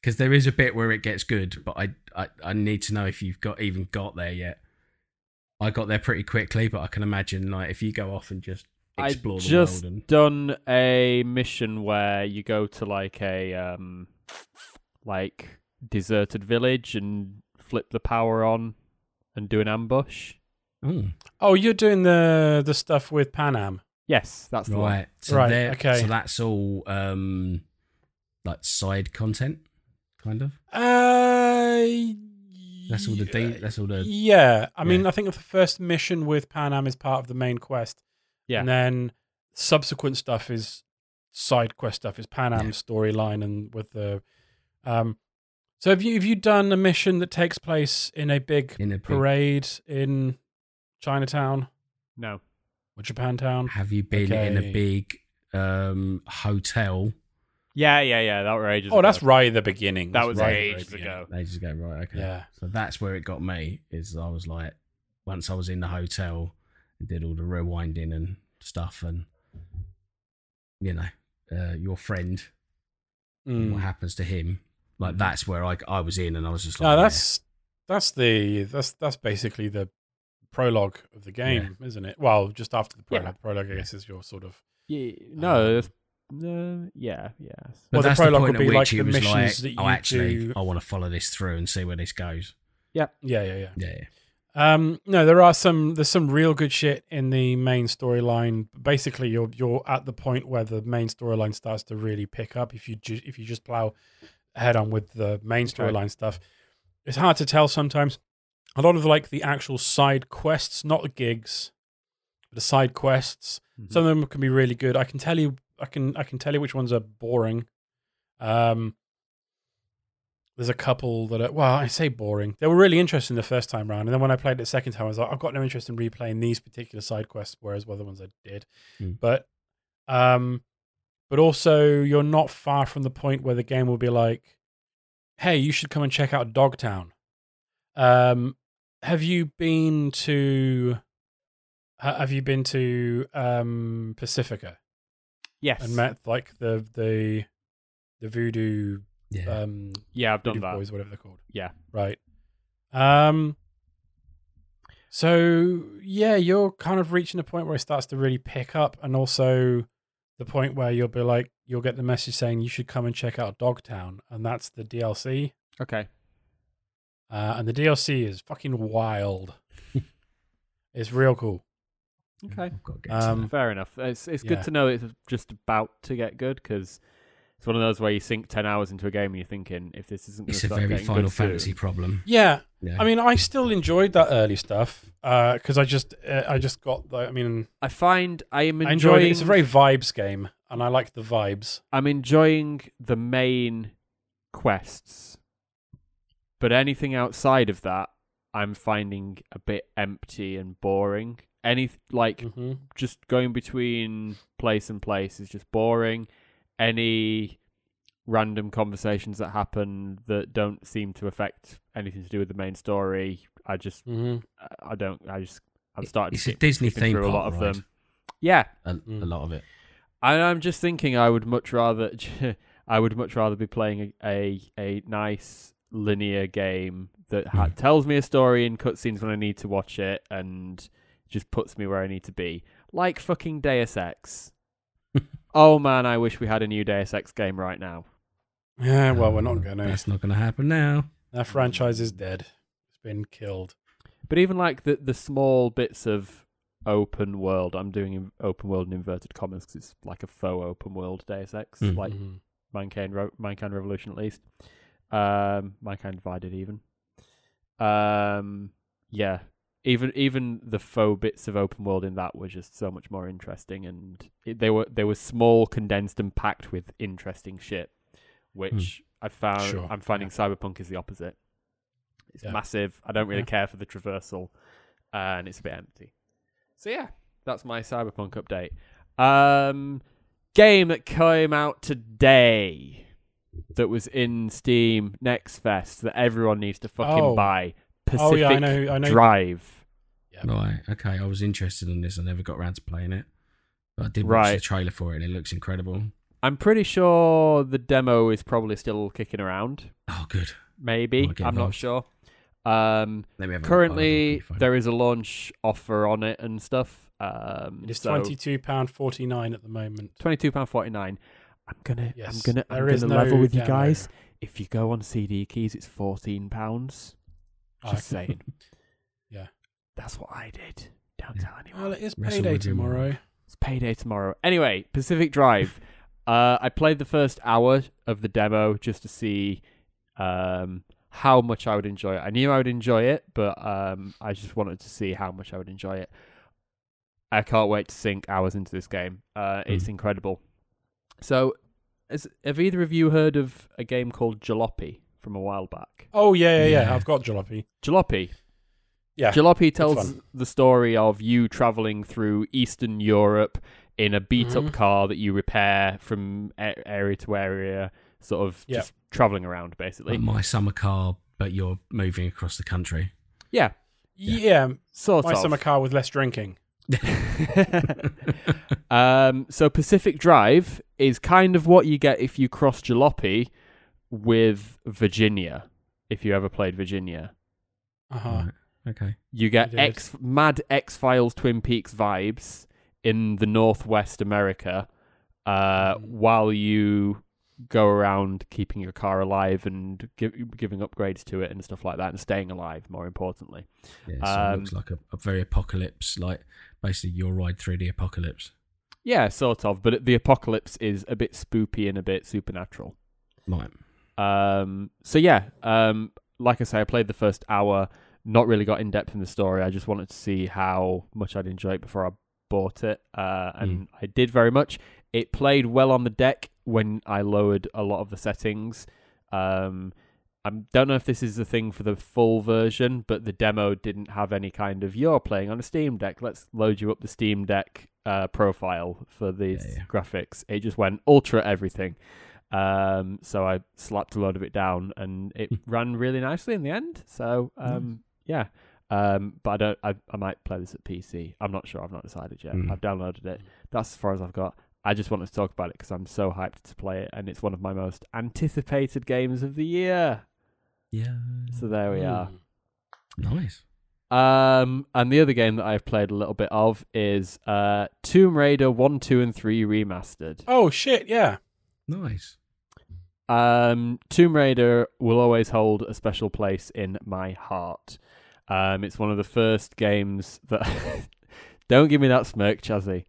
because there is a bit where it gets good, but I, I I need to know if you've got even got there yet. I got there pretty quickly, but I can imagine like if you go off and just I explore the just world and done a mission where you go to like a um, like deserted village and flip the power on and do an ambush. Oh, Oh, you're doing the the stuff with Panam. Yes, that's the one. right, so Right, okay. so that's all um like side content, kind of. Uh, That's all the de- that's all the Yeah, I mean, I think the first mission with Panam is part of the main quest. Yeah. and then subsequent stuff is side quest stuff. Is Panam's storyline and with the um. So have you have you done a mission that takes place in a big in a big, parade in Chinatown No. or Japantown? Have you been in a big um hotel? Yeah, yeah, yeah. That were ages. Oh, that's right at the beginning. That That's was right at the ages ago. They just go right, okay. Yeah. So that's where it got me. Is I was like, once I was in the hotel and did all the rewinding and stuff, and you know, uh, your friend Mm. what happens to him. Like that's where I I was in, and I was just like, No, yeah. that's that's the that's that's basically the prologue of the game, isn't it? Well, just after the prologue. Yeah. Prologue, I guess, is your sort of Yeah, no, Um, that's- uh, yeah, yes. But well, the that's prologue point would at be like the missions like, that oh, you actually, do- I want to follow this through and see where this goes. yeah, yeah, yeah. Yeah, yeah. Um, no, there are some. There's some real good shit in the main storyline. Basically, you're you're at the point where the main storyline starts to really pick up. If you ju- if you just plow head on with the main Okay. storyline stuff, it's hard to tell sometimes. A lot of like the actual side quests, not the gigs, but the side quests. Mhm. Some of them can be really good. I can tell you, I can I can tell you which ones are boring. Um, there's a couple that are well, I say boring. They were really interesting the first time round, and then when I played it the second time, I was like, I've got no interest in replaying these particular side quests, whereas the other ones I did. Hmm. But, um, but also you're not far from the point where the game will be like, "Hey, you should come and check out Dogtown." Um, have you been to? Have you been to um Pacifica yes, and met like the the the voodoo Yeah. um yeah, I've done voodoo that. boys, whatever they're called? Yeah, Right. Um. So yeah, you're kind of reaching a point where it starts to really pick up, and also the point where you'll be like, you'll get the message saying you should come and check out Dogtown, and that's the DLC. okay. Uh, and the DLC is fucking wild. it's real cool. Okay. I've got to get to Um. Fair enough. It's it's Yeah. good to know it's just about to get good because it's one of those where you sink ten hours into a game and you're thinking if this isn't going It's to a very Final good soon- Fantasy problem. Yeah, Yeah. I mean, I still enjoyed that early stuff because I just uh, I just got the. I mean, I find I am I enjoyed enjoying. it. It's a very vibes game, and I like the vibes. I'm enjoying the main quests, but anything outside of that, I'm finding a bit empty and boring. Any like Mm-hmm. just going between place and place is just boring. Any random conversations that happen that don't seem to affect anything to do with the main story, I just Mm-hmm. I don't I just I've started It's a Disney skipping theme through a lot of ride. them. Yeah, A, Mm. a lot of it. and I'm just thinking I would much rather I would much rather be playing a a, a nice linear game that ha- Mm. tells me a story in cutscenes when I need to watch it and just puts me where I need to be, like fucking Deus Ex. oh man, I wish we had a new Deus Ex game right now. Yeah, well, we're not Um, gonna. That's not going to happen now. That franchise is dead. It's been killed. But even like the the small bits of open world, I'm doing open world in inverted commas because it's like a faux open world Deus Ex, Mm. like Mhm. Mankind Ro- Mankind Revolution at least. Um, Mankind Divided even. Um, yeah, even even the faux bits of open world in that were just so much more interesting, and it, they were they were small, condensed, and packed with interesting shit, which I found Sure, I'm finding Cyberpunk is the opposite. It's Yeah. massive. I don't really Yeah. care for the traversal, and it's a bit empty. So yeah, that's my Cyberpunk update. Um, game that came out today that was in Steam Next Fest that everyone needs to fucking Oh. buy. Pacific Oh yeah, I know. I know. Drive. Yeah. Right. Okay. I was interested in this. I never got around to playing it. But I did watch Right. the trailer for it and it looks incredible. I'm pretty sure the demo is probably still kicking around. Oh, good. Maybe I'm not sure. Um, Let a look. I'll have a look on currently there is a launch offer on it and stuff. Um, It is so twenty two pound forty nine at the moment. twenty-two pound forty-nine. I'm gonna, Yes, I'm gonna, I'm there gonna is level no with you demo. guys. If you go on CD keys, it's fourteen pounds. Oh, Just okay. saying. Yeah. That's what I did. Don't Yeah. tell anyone. Well, it is Wrestle payday tomorrow. mind. It's payday tomorrow. Anyway, Pacific Drive. uh, I played the first hour of the demo just to see um, how much I would enjoy it. I knew I would enjoy it, but um, I just wanted to see how much I would enjoy it. I can't wait to sink hours into this game. Uh, It's Mm. incredible. So, has, have either of you heard of a game called Jalopy from a while back? Oh yeah, yeah, yeah. Yeah. I've got jalopy. Jalopy. Yeah. Jalopy tells the story of you traveling through Eastern Europe in a beat up Mhm. car that you repair from a- area to area, sort of Yeah. just traveling around basically. Like my summer car, but you're moving across the country. yeah, yeah, sort of my of. summer car with less drinking. um, so Pacific Drive is kind of what you get if you cross Jalopy with Virginia. If you ever played Virginia, Uh-huh. Okay. you get. X mad X Files Twin Peaks vibes in the Northwest America, uh, Mm. while you go around keeping your car alive and give, giving upgrades to it and stuff like that, and staying alive. More importantly. Yeah, so it Um, looks like a, a very apocalypse, like basically your ride through the apocalypse. Yeah, sort of, but the apocalypse is a bit spoopy and a bit supernatural. Right. Um, so yeah, um, like I say, I played the first hour, not really got in depth in the story. I just wanted to see how much I'd enjoy it before I bought it, uh, and I did very much. It played well on the deck when I lowered a lot of the settings. Um, I don't know if this is the thing for the full version, but the demo didn't have any kind of you're playing on a Steam Deck. Let's load you up the Steam Deck uh, profile for these Yeah, yeah. graphics. It just went ultra everything. Um, so I slapped a load of it down, and it ran really nicely in the end. So um, yeah. Um, but I don't. I, I might play this at PC. I'm not sure. I've not decided yet. Mm. I've downloaded it. That's as far as I've got. I just wanted to talk about it because I'm so hyped to play it, and it's one of my most anticipated games of the year. Yeah. So there we are. Mm. Nice. Um, and the other game that I've played a little bit of is uh, Tomb Raider One, Two, and Three remastered. Oh shit! Yeah. Nice. Um, Tomb Raider will always hold a special place in my heart. Um, it's one of the first games that. Don't give me that smirk, Chazzee.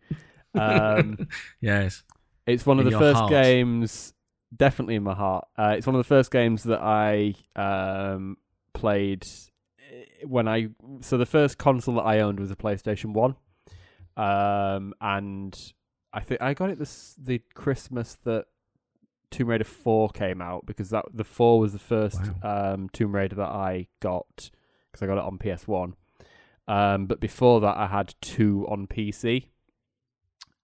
Um, yes. It's one of In the first heart. games, definitely in my heart. Uh, it's one of the first games that I um, played when I. So the first console that I owned was a PlayStation One, um, and I think I got it this the Christmas that Tomb Raider Four came out because that the Four was the first um, Tomb Raider that I got because I got it on PS One. Um, but before that, I had two on PC,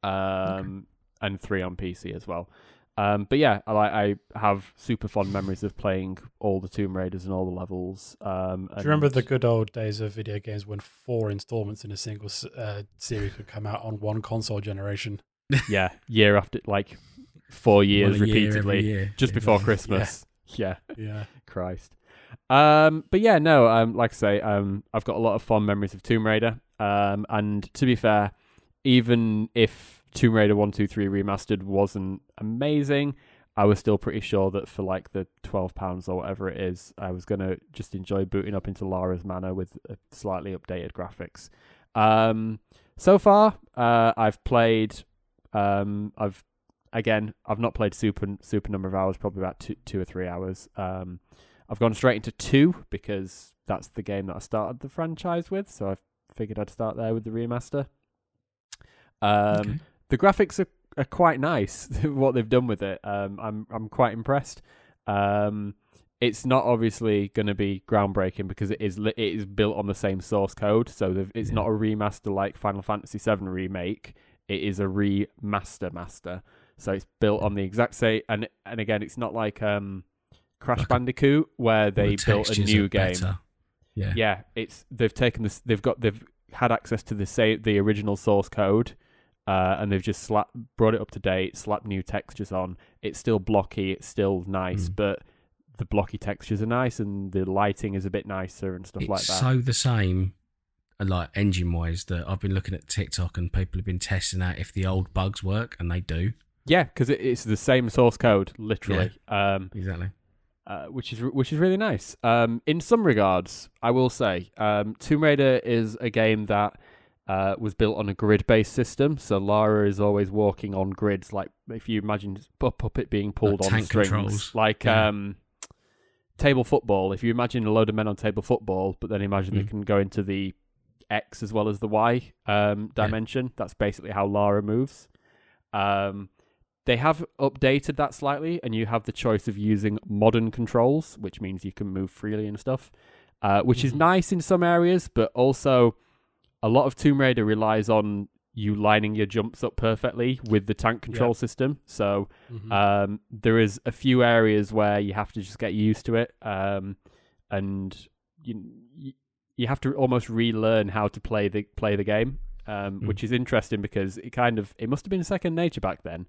um, and three on PC as well. Um, but yeah, I I have super fond memories of playing all the Tomb Raiders and all the levels. Um, Do you remember the good old days of video games when four installments in a single uh, series would come out on one console generation? yeah year after like four years One a year, repeatedly, year. just Yeah. before Christmas. Yeah. Yeah. Christ. Um, but yeah, no, um, like I say, um, I've got a lot of fond memories of Tomb Raider. Um, and to be fair, even if Tomb Raider 1, 2, 3 remastered wasn't amazing, I was still pretty sure that for like the £12 or whatever it is, I was going to just enjoy booting up into Lara's Manor with uh, slightly updated graphics. Um, so far, uh, I've played, um, I've, again, I've not played super, super number of hours, probably about two, two or three hours. Um, I've gone straight into two because that's the game that I started the franchise with, so I figured I'd start there with the remaster. Um, Okay. The graphics are, are quite nice. what they've done with it, um, I'm I'm quite impressed. Um, it's not obviously going to be groundbreaking because it is li- it is built on the same source code, so it's Yeah. not a remaster like Final Fantasy VII remake. It is a remaster master, so it's built on the exact same. And and again, it's not like um, Crash Like Bandicoot where they the built a new game. better. Yeah. Yeah, it's they've taken this. They've got they've had access to the say the original source code, uh, and they've just slap brought it up to date, slapped new textures on. It's still blocky. It's still nice, Mm. but the blocky textures are nice, and the lighting is a bit nicer and stuff it's like that. so the same, uh, like engine wise, that I've been looking at TikTok and people have been testing out if the old bugs work, and they do. yeah, because it, it's the same source code, literally. Um, Exactly. uh, which is which is really nice. Um, in some regards, I will say, um, Tomb Raider is a game that uh, was built on a grid-based system. So Lara is always walking on grids, like if you imagine a puppet being pulled Like on strings, controls. like Yeah. um, table football. If you imagine a load of men on table football, but then imagine they Mm. can go into the X as well as the Y um, Yeah. dimension. That's basically how Lara moves. Um, they have updated that slightly, and you have the choice of using modern controls, which means you can move freely and stuff, uh, which is Mhm. nice in some areas, but also a lot of Tomb Raider relies on you lining your jumps up perfectly with the tank control system. So Mhm. um, there is a few areas where you have to just get used to it, um, and you you- have to almost relearn how to play the play the game. um, Mm. which is interesting because it kind of it must have been second nature back then,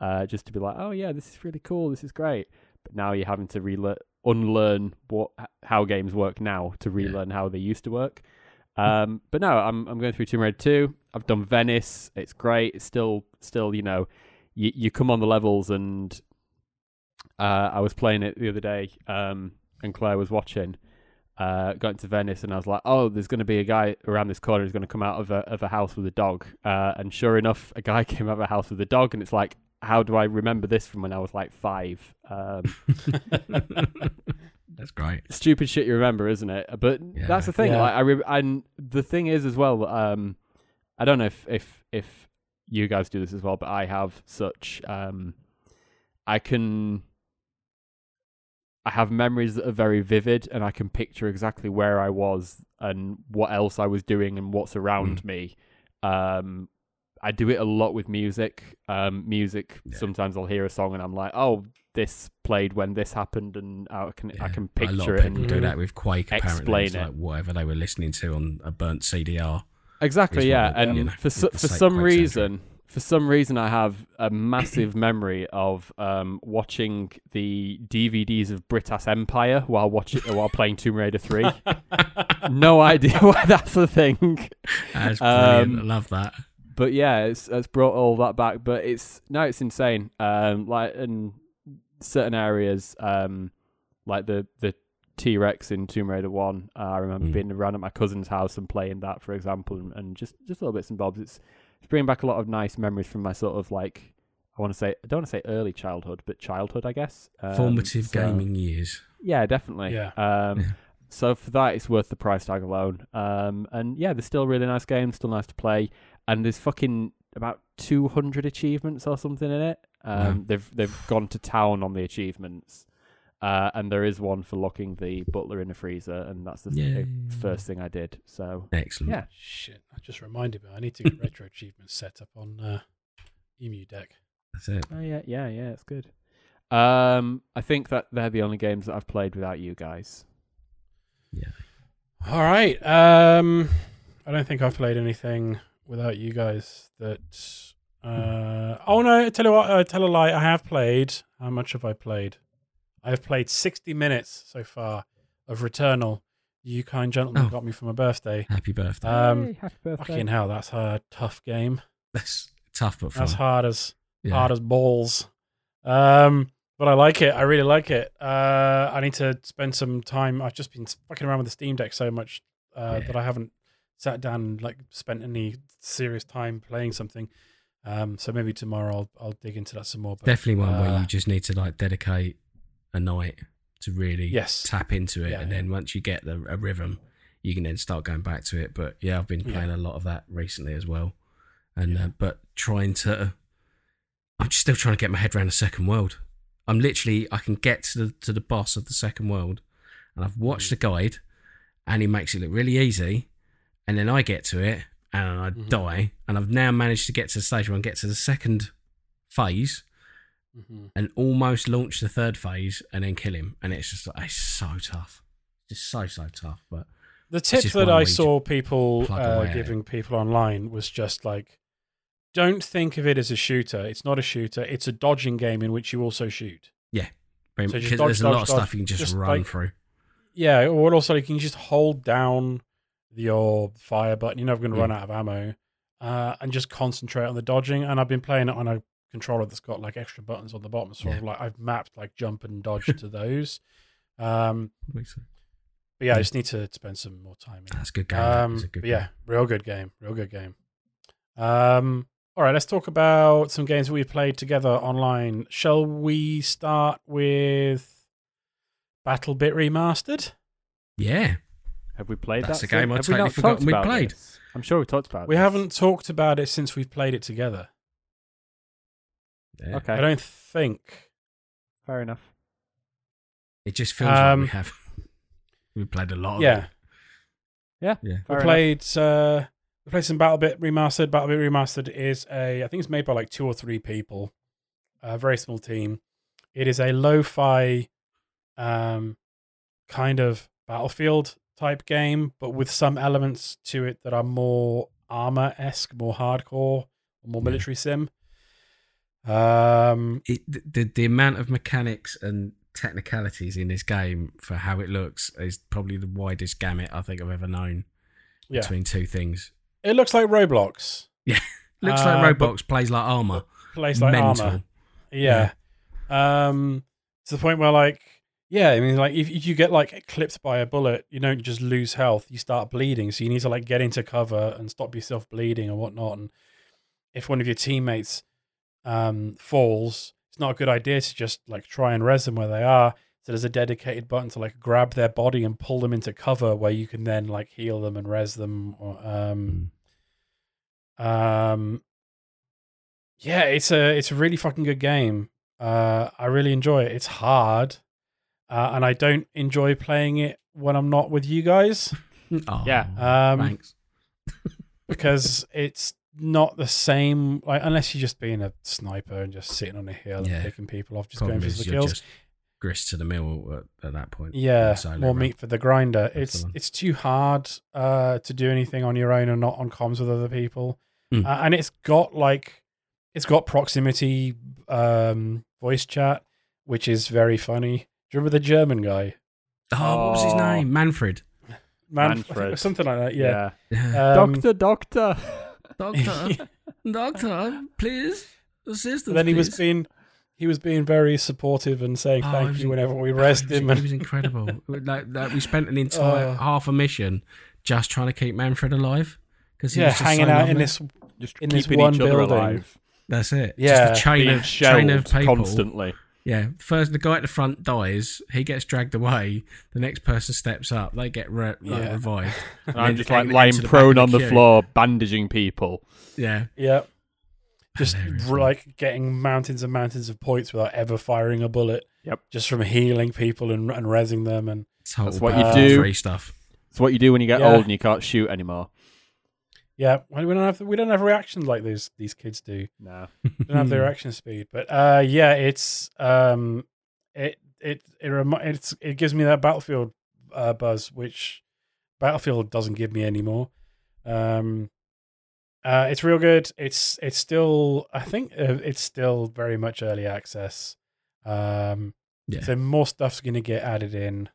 uh, just to be like, oh yeah, this is really cool, this is great. But now you're having to relearn, unlearn what how games work now to Yeah. relearn how they used to work. Um, but no, I'm I'm going through Tomb Raider two. I've done Venice. It's great. It's still still you know, you you come on the levels and uh, I was playing it the other day, um, and Claire was watching. Uh, got into Venice, and I was like, "Oh, there's going to be a guy around this corner who's going to come out of a of a house with a dog." Uh, and sure enough, a guy came out of a house with a dog, and it's like, how do I remember this from when I was like five? Um, That's great. stupid shit you remember, isn't it? But Yeah. that's the thing. Yeah. Like I re- and the thing is as well. Um, I don't know if if if you guys do this as well, but I have such. Um, I can. I have memories that are very vivid, and I can picture exactly where I was and what else I was doing and what's around me. Um, I do it a lot with music. Um, music. Yeah. Sometimes I'll hear a song and I'm like, "Oh, this played when this happened," and I can I Yeah. can a lot picture it and do that with Quake. Apparently, explain it. like whatever they were listening to on a burnt CDR. Exactly, yeah. And you know, for so, for some quite reason, for some reason, I have a massive memory of um, watching the DVDs of Britas Empire while watching while playing Tomb Raider Three. no idea why that's the thing, That's brilliant. Um, I love that. but yeah, it's it's brought all that back. But it's no, it's insane. Um, like in certain areas, um, like the the T Rex in Tomb Raider One. Uh, I remember Mm. being around at my cousin's house and playing that, for example, and, and just just little bits and bobs. It's it's bringing back a lot of nice memories from my sort of like I want to say I don't want to say early childhood, but childhood, I guess. Um, Formative so- gaming years. Yeah, definitely. Yeah. Um, So for that, it's worth the price tag alone. Um, and yeah, there's still really nice games, still nice to play, and there's fucking about 200 achievements or something in it. Um, Wow. They've they've gone to town on the achievements, uh, and there is one for locking the butler in a freezer, and that's the th- Yay. first thing I did. So Excellent. yeah, Shit, that just reminded me. I need to get retro achievements set up on uh, Emu Deck. That's it. oh, yeah, yeah, yeah, it's good. Um, I think that they're the only games that I've played without you guys. Yeah. All right. Um, I don't think I've played anything without you guys. That. Uh, oh no! Tell you what. Uh, tell a lie. I have played. How much have I played? I have played sixty minutes so far of Returnal. You kind gentleman Oh. got me for my birthday. Happy birthday. Um, Yay, happy birthday! Fucking hell, that's a tough game. That's tough but fun. That's hard as Yeah. hard as balls. Um, but I like it. I really like it. Uh, I need to spend some time. I've just been fucking around with the Steam Deck so much uh, Yeah. that I haven't sat down and like spent any serious time playing something. Um, so maybe tomorrow I'll I'll dig into that some more. But, Definitely one where uh, you just need to like dedicate a night to really Yes. tap into it, Yeah, and yeah. then once you get the a rhythm, you can then start going back to it. But yeah, I've been Yeah. playing a lot of that recently as well, and Yeah. uh, but trying to, I'm just still trying to get my head around the second world. I'm literally I can get to the to the boss of the second world, and I've watched Mm. the guide, and he makes it look really easy, and then I get to it and I Mhm. die, and I've now managed to get to the stage where I get to the second phase Mhm. and almost launch the third phase and then kill him. And it's just like, it's so tough. Just so, so tough. But The tip that I saw people uh, giving people online was just like, don't think of it as a shooter. It's not a shooter. It's a dodging game in which you also shoot. So just because dodge, there's a dodge, lot of dodge. stuff you can just, Just run like- through. Yeah, or also you can just hold down your fire button. You're never going to Mm. run out of ammo, uh, and just concentrate on the dodging. And I've been playing it on a controller that's got like extra buttons on the bottom, so Yeah. like I've mapped like jump and dodge to those. Um, Makes sense. but yeah, I just need to spend some more time. In it. That's a good game. Um, a good but yeah, real good game. Real good game. Um, all right, let's talk about some games that we've played together online. Shall we start with Battle Bit Remastered? Yeah. Have we played That's that? That's a game since- I'd have totally not forgotten we'd about played. this? I'm sure we talked about. It. We this. haven't talked about it since we've played it together. yeah. Okay, I don't think. fair enough. It just feels like Um, we have. We played a lot of Yeah, it. Yeah, Yeah. fair we played. Uh, we played some Battle Bit Remastered. Battle Bit Remastered is a. I think it's made by like two or three people. A very small team. It is a lo-fi, um, kind of battlefield type game, but with some elements to it that are more Arma esque, more hardcore, more military sim. Um, it, the the amount of mechanics and technicalities in this game for how it looks is probably the widest gamut I think I've ever known yeah, between two things. it looks like Roblox. Yeah, looks Uh, like Roblox plays like Arma. Plays like Mental. Arma. Yeah. Um, to the point where, like, yeah, I mean, like, if, if you get like clipped by a bullet, you don't just lose health; you start bleeding. So you need to like get into cover and stop yourself bleeding and whatnot. And if one of your teammates um, falls, it's not a good idea to just like try and res them where they are. So there's a dedicated button to like grab their body and pull them into cover, where you can then like heal them and res them. Or, um, um, yeah, it's a it's a really fucking good game. Uh, I really enjoy it. It's hard, uh, and I don't enjoy playing it when I'm not with you guys Oh, Yeah. um, thanks. because it's not the same. Like unless you're just being a sniper and just sitting on a hill Yeah. and picking people off, just Problem going for the kills. just grist to the mill at, at that point. Yeah, more run. meat for the grinder. That's It's one. it's too hard uh, to do anything on your own and not on comms with other people. Hmm. Uh, and it's got like it's got proximity um, voice chat, which is very funny. Do you remember the German guy? Oh, what was his Oh. name? Manfred. Man, I think it Manfred. something like that. Yeah. Yeah. Um, doctor, doctor. Doctor, doctor, please assist us. then he was being he was being very supportive and saying Oh, thank he you in- whenever we rest he was, him. He And, was incredible. like, like we spent an entire Oh. half a mission just trying to keep Manfred alive because he yeah, was just hanging so out in lovely. this. Just In this keeping one each other building. alive. That's it. Yeah. just a chain Being of chain of shelled people. constantly. Yeah, first the guy at the front dies. He gets dragged away. The next person steps up. They get re- like, Yeah. revived. And I'm just like them lying into the prone on the queue. floor, bandaging people. Yeah, Yeah, just Hilarious, r- man. like getting mountains and mountains of points without ever firing a bullet. Yep. Just from healing people and and resing them and it's total That's what you bad do. Free stuff. It's what you do when you get Yeah. old and you can't shoot anymore. Yeah, we don't have we don't have reactions like these these kids do. No. They don't have the reaction speed, but uh, yeah, it's um, it it it remi- it's it gives me that Battlefield uh, buzz, which Battlefield doesn't give me anymore. Um, uh, it's real good. It's it's still I think uh, it's still very much early access. Um, Yeah. so more stuff's going to get added in.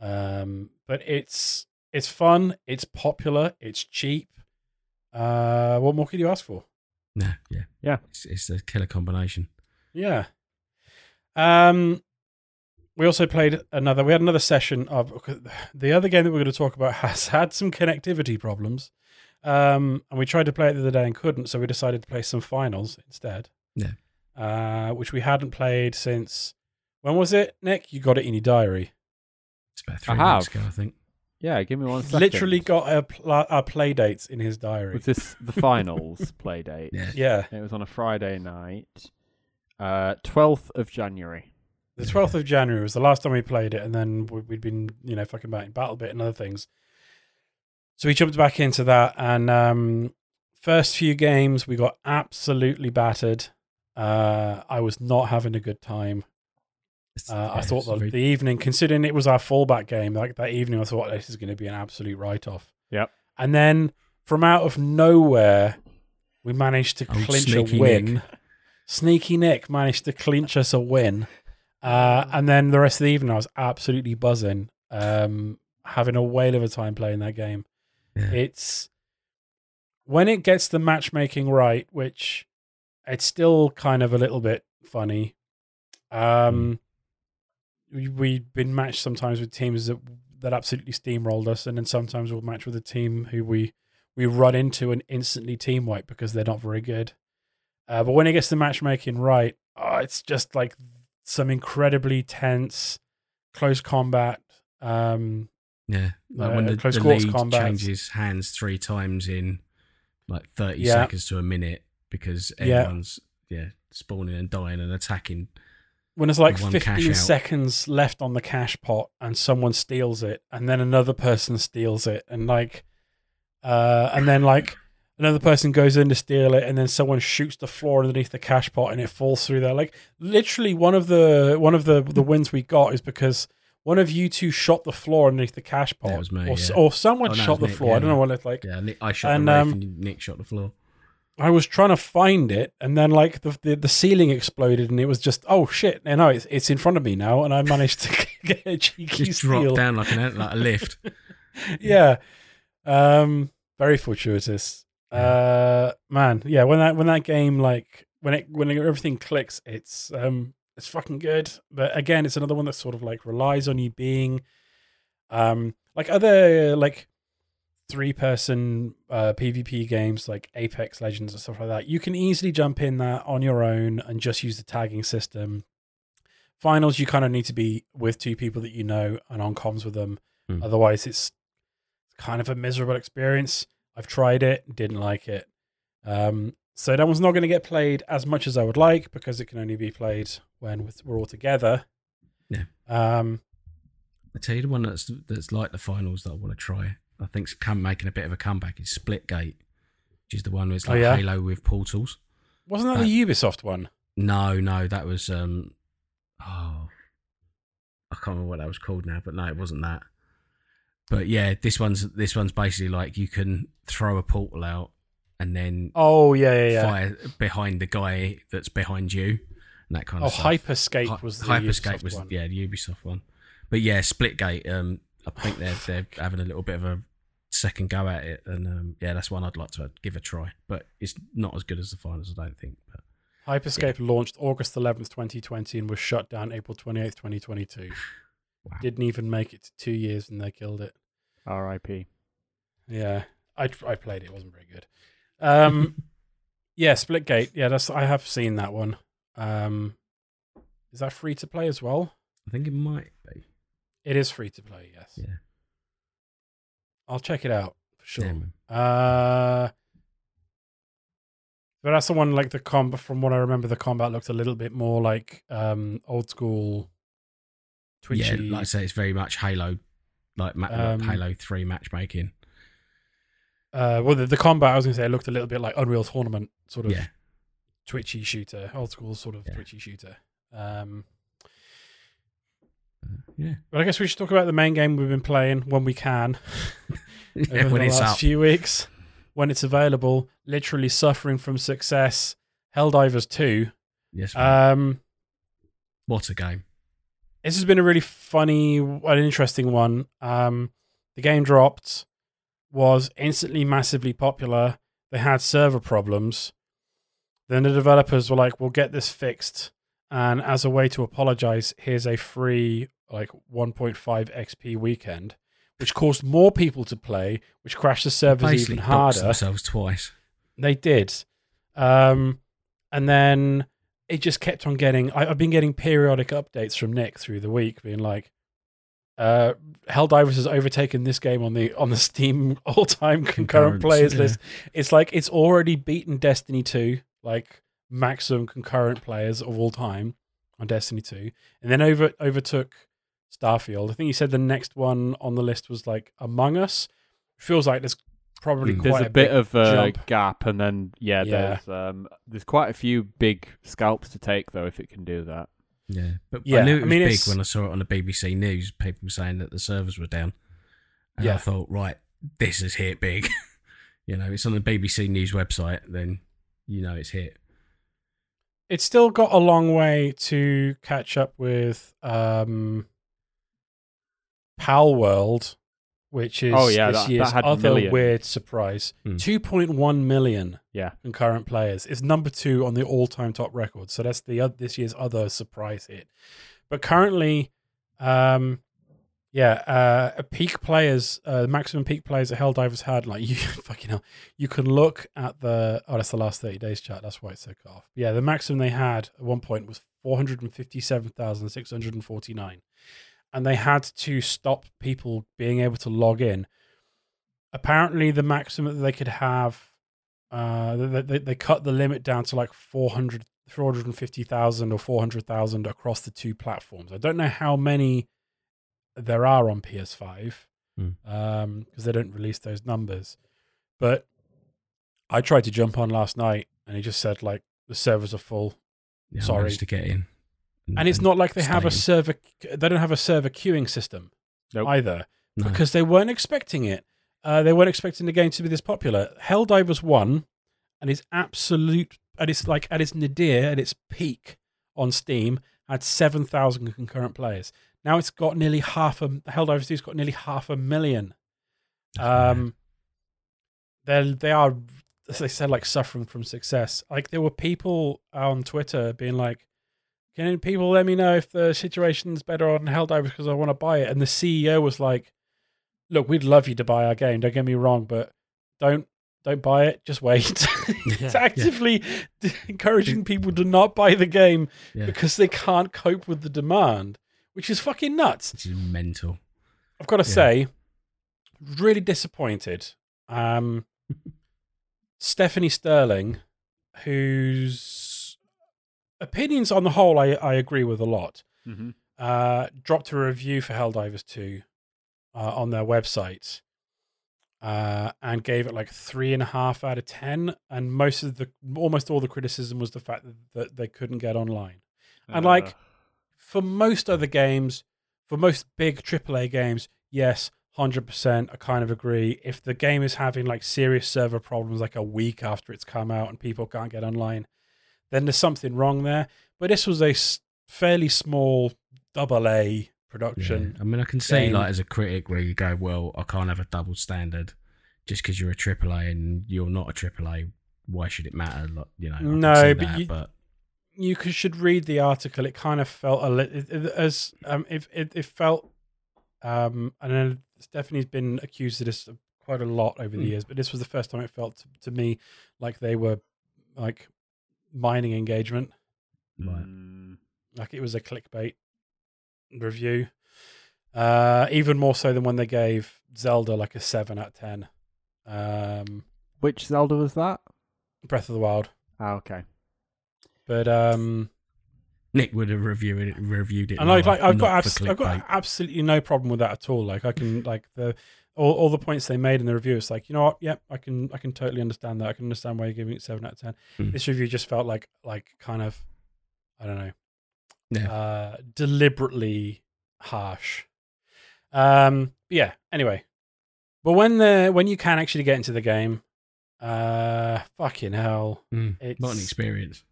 Um, but it's it's fun. It's popular. It's cheap. Uh, what more could you ask for? No, yeah, Yeah. It's, it's a killer combination. Yeah. Um, we also played another. We had another session of the other game that we're going to talk about has had some connectivity problems, um, and we tried to play it the other day and couldn't. So we decided to play some finals instead. Yeah. Uh, which we hadn't played since when was it, Nick? You got it in your diary. It's about three I weeks have. ago, I think. Yeah, give me one second. Literally got our, pl- our play dates in his diary. Was this the finals play date? Yeah. yeah, It was on a Friday night. Uh, 12th of January. the twelfth of January was the last time we played it, and then we- we'd been you know fucking about in Battle Bit and other things. So we jumped back into that, and um, first few games we got absolutely battered. Uh, I was not having a good time. It's- Uh, I thought it's the, very- the evening, considering it was our fallback game, like that evening, I thought this is going to be an absolute write off. Yep. And then from out of nowhere, we managed to Old clinch a win. Nick. Sneaky Nick managed to clinch us a win. Uh, and then the rest of the evening, I was absolutely buzzing, um, having a whale of a time playing that game. yeah. It's when it gets the matchmaking right, which it's still kind of a little bit funny. Um, we, we've been matched sometimes with teams that that absolutely steamrolled us, and then sometimes we'll match with a team who we we run into and instantly team wipe because they're not very good. Uh, but when it gets the matchmaking right, oh, it's just like some incredibly tense, close combat. Um, Yeah, like Uh, when the, close the lead combats. changes hands three times in like thirty Yeah. seconds to a minute because Yeah. everyone's yeah spawning and dying and attacking. When there's like One cash 15 out. seconds left on the cash pot and someone steals it and then another person steals it and like uh and then like another person goes in to steal it and then someone shoots the floor underneath the cash pot and it falls through there like literally one of the one of the the wins we got is because one of you two shot the floor underneath the cash pot, me, or, yeah. or someone Oh, no, shot the Nick, floor. I don't know what it's like. Yeah, Nick, I shot And, the roof um, and Nick shot the floor. I was trying to find it, and then like the, the the ceiling exploded, and it was just oh shit! No, no, it's it's in front of me now, and I managed to get a cheeky Just steal. dropped down like an like a lift. yeah, um, very fortuitous. Uh, man, yeah. When that when that game like when it when everything clicks, it's um it's fucking good. But again, it's another one that sort of like relies on you being um like other like three person uh, PvP games like Apex Legends and stuff like that. You can easily jump in that on your own and just use the tagging system. Finals, you kind of need to be with two people that you know and on comms with them. Hmm. Otherwise, it's kind of a miserable experience. I've tried it, didn't like it. Um, so that one's not going to get played as much as I would like because it can only be played when we're all together. Yeah. Um, I tell you the one that's that's like the finals that I want to try. I think's come making a bit of a comeback is Splitgate, which is the one where it's Oh, like yeah? Halo with portals. wasn't that the Ubisoft one? No, no, that was um oh I can't remember what that was called now, but no, it wasn't that. But yeah, this one's this one's basically like you can throw a portal out and then Oh yeah, yeah, yeah. fire behind the guy that's behind you and that kind Oh, of stuff. Hyperscape Hy- was the Hyperscape Ubisoft was one. yeah the Ubisoft one, but yeah, Splitgate. Um, I think they're they're having a little bit of a second go at it, and um, yeah, that's one I'd like to give a try. But it's not as good as the finals, I don't think. But Hyperscape launched August 11th, 2020, and was shut down April 28th, 2022. Wow. Didn't even make it to two years, and they killed it. R.I.P. Yeah, I I played it. It wasn't very good. Um, yeah, Splitgate. Yeah, that's I have seen that one. Um, is that free to play as well? I think it might be. It is free to play. Yes. Yeah. I'll check it out for sure. Uh, but that's the one like the combat. From what I remember, the combat looked a little bit more like um old school. Twitchy. Yeah, like I say, it's very much Halo, like, ma- Um, Halo Three matchmaking. uh, well, the, the combat I was going to say it looked a little bit like Unreal Tournament, sort of Yeah, twitchy shooter, old school sort of Yeah. twitchy shooter. Um, yeah. but I guess we should talk about the main game we've been playing when we can yeah over when the it's last up. few weeks, when it's available. Literally suffering from success. Helldivers Two. Yes, man. Um, what a game! this has been a really funny, an interesting one. Um, the game dropped, was instantly massively popular. They had server problems. Then the developers were like, "We'll get this fixed." And as a way to apologize, here's a free like 1.5 XP weekend, which caused more people to play, which crashed the servers Basically, even harder. themselves twice. They did. Um, and then it just kept on getting. I, I've been getting periodic updates from Nick through the week, being like, uh, Helldivers has overtaken this game on the on the Steam all time concurrent players yeah. list. It's like it's already beaten Destiny 2, like maximum concurrent players of all time on Destiny 2, and then over overtook Starfield. I think he said the next one on the list was like Among Us. Feels like there's probably Mm. quite There's a, a bit of a jump. gap, and then yeah, Yeah. there's um, there's quite a few big scalps to take though if it can do that. Yeah, but Yeah, I knew it was mean, big it's- when I saw it on the BBC News. People were saying that the servers were down, and I thought, right, this is hit big. you know, it's on the BBC News website. Then you know it's hit. it's still got a long way to catch up with um Palworld, which is Oh, yeah, this that- that year's had other million. weird surprise. Hmm. 2.1 million Yeah, concurrent players. It's number two on the all-time top record. So that's the oth- this year's other surprise hit. But currently, um, yeah, uh, a peak players, uh, maximum peak players that Helldivers had, like you fucking hell, you can look at the oh, that's the last thirty days chart. That's why it's so cut off. Yeah, the maximum they had at one point was four hundred and fifty-seven thousand six hundred and forty-nine, and they had to stop people being able to log in. Apparently, the maximum that they could have uh, they, they, they cut the limit down to like 400, 450,000 or 400,000 across the two platforms. I don't know how many there are on PS5 Hmm. um, because they don't release those numbers. But I tried to jump on last night and he just said like the servers are full. Yeah, Sorry. to get in. And it's not like they have a server. They don't have a server queuing system Nope. either No. because they weren't expecting it. Uh, they weren't expecting the game to be this popular. Helldivers one, and its absolute, and it's like at its nadir, at its peak on Steam, had seven thousand concurrent players. Now it's got nearly half a Helldivers two's got nearly half a million. Um, they they are, as they said, like suffering from success. Like there were people on Twitter being like, "Can people let me know if the situation's better on Helldivers because I want to buy it?" And the CEO was like, "Look, we'd love you to buy our game. Don't get me wrong, but don't." Don't buy it. Just wait. it's Yeah. actively encouraging people to not buy the game Yeah. because they can't cope with the demand, which is fucking nuts. Which is mental. I've got to Yeah. say, really disappointed. Um, Stephanie Sterling, whose opinions on the whole I, I agree with a lot, hmm uh, dropped a review for Helldivers 2 uh, on their website uh, and gave it like three and a half out of 10. And most of the, almost all the criticism was the fact that, that they couldn't get online. And, like, for most other games, for most big AAA games, yes, hundred percent, I kind of agree. If the game is having like serious server problems, like a week after it's come out and people can't get online, then there's something wrong there. But this was a fairly small double A Yeah. production. I mean, I can see game. like as a critic where you go, well, I can't have a double standard just because you're a AAA and you're not a AAA. Why should it matter? Like, you know, I No, but that, you- but You should read the article. It kind of felt a little as um, it, it it felt. Um, I know Stephanie's been accused of this quite a lot over the Mm. years, but this was the first time it felt to, to me like they were like mining engagement. Right. Mm. like it was a clickbait review. Uh, even more so than when they gave Zelda like a seven out of ten. Um, Which Zelda was that? Breath of the Wild, Ah, okay. but um, Nick would have reviewed it. Reviewed it. and like, lower, like I've got abs- I've got absolutely no problem with that at all. Like I can like the all, all the points they made in the review. It's like you know what? Yep, I can I can totally understand that. I can understand why you're giving it seven out of ten. Hmm. This review just felt like like kind of I don't know Yeah. uh, deliberately harsh. Um, yeah. Anyway, but when the when you can actually get into the game, uh, fucking hell, Mm, it's what an experience.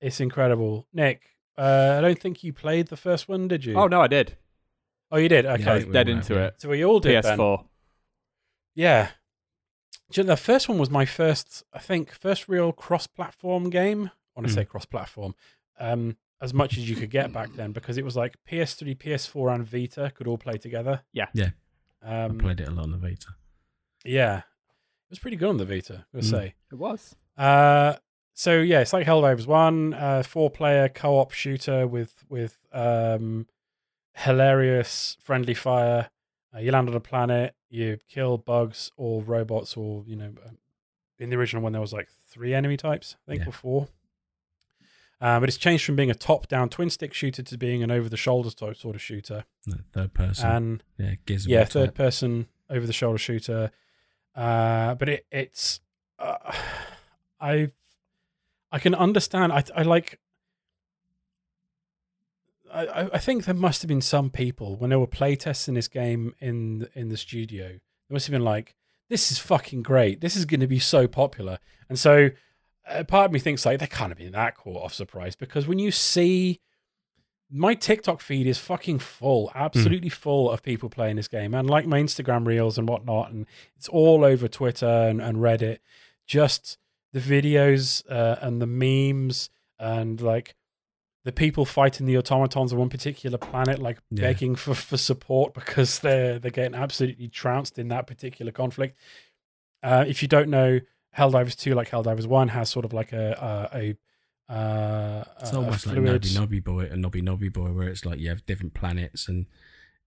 it's incredible. Nick, uh, I don't think you played the first one, did you? Oh no, I did. oh, you did. Okay, I I was we dead into have, it. so we all did. then. PS4. Yeah. Do you know, the first one was my first, I think, first real cross-platform game. I want to Hmm. say cross-platform, um, as much as you could get back then, because it was like PS3, PS4, and Vita could all play together. Yeah. Yeah. Um, I played it a lot on the Vita. yeah, it was pretty good on the Vita. I Mm. say. It was. Uh, so yeah, it's like Helldivers One, uh, four-player co-op shooter with with um, hilarious friendly fire. Uh, you land on a planet, you kill bugs or robots, or you know, um, in the original one there was like three enemy types, I think, Yeah. or four. Uh, but it's changed from being a top-down twin-stick shooter to being an over-the-shoulder type sort of shooter, No, third person. and yeah, of yeah, third type. person over the shoulder shooter. Uh, but it it's uh, I I can understand. I I like. I, I- think there must have been some people when they were playtesting this game in the- in the studio. They must have been like, "This is fucking great. This is going to be so popular." And so, uh, part of me thinks like they can't have been that caught off surprise because when you see my TikTok feed is fucking full, absolutely full of people playing this game, and like my Instagram reels and whatnot, and it's all over Twitter and, and Reddit. Just the videos uh, and the memes and like the people fighting the automatons on one particular planet, like Yeah. begging for, for support because they're they're getting absolutely trounced in that particular conflict. Uh, if you don't know, Helldivers Two, like Helldivers One, has sort of like a a, a uh, It's a almost like fluid- Noby Noby Boy and Noby Noby Boy, where it's like you have different planets and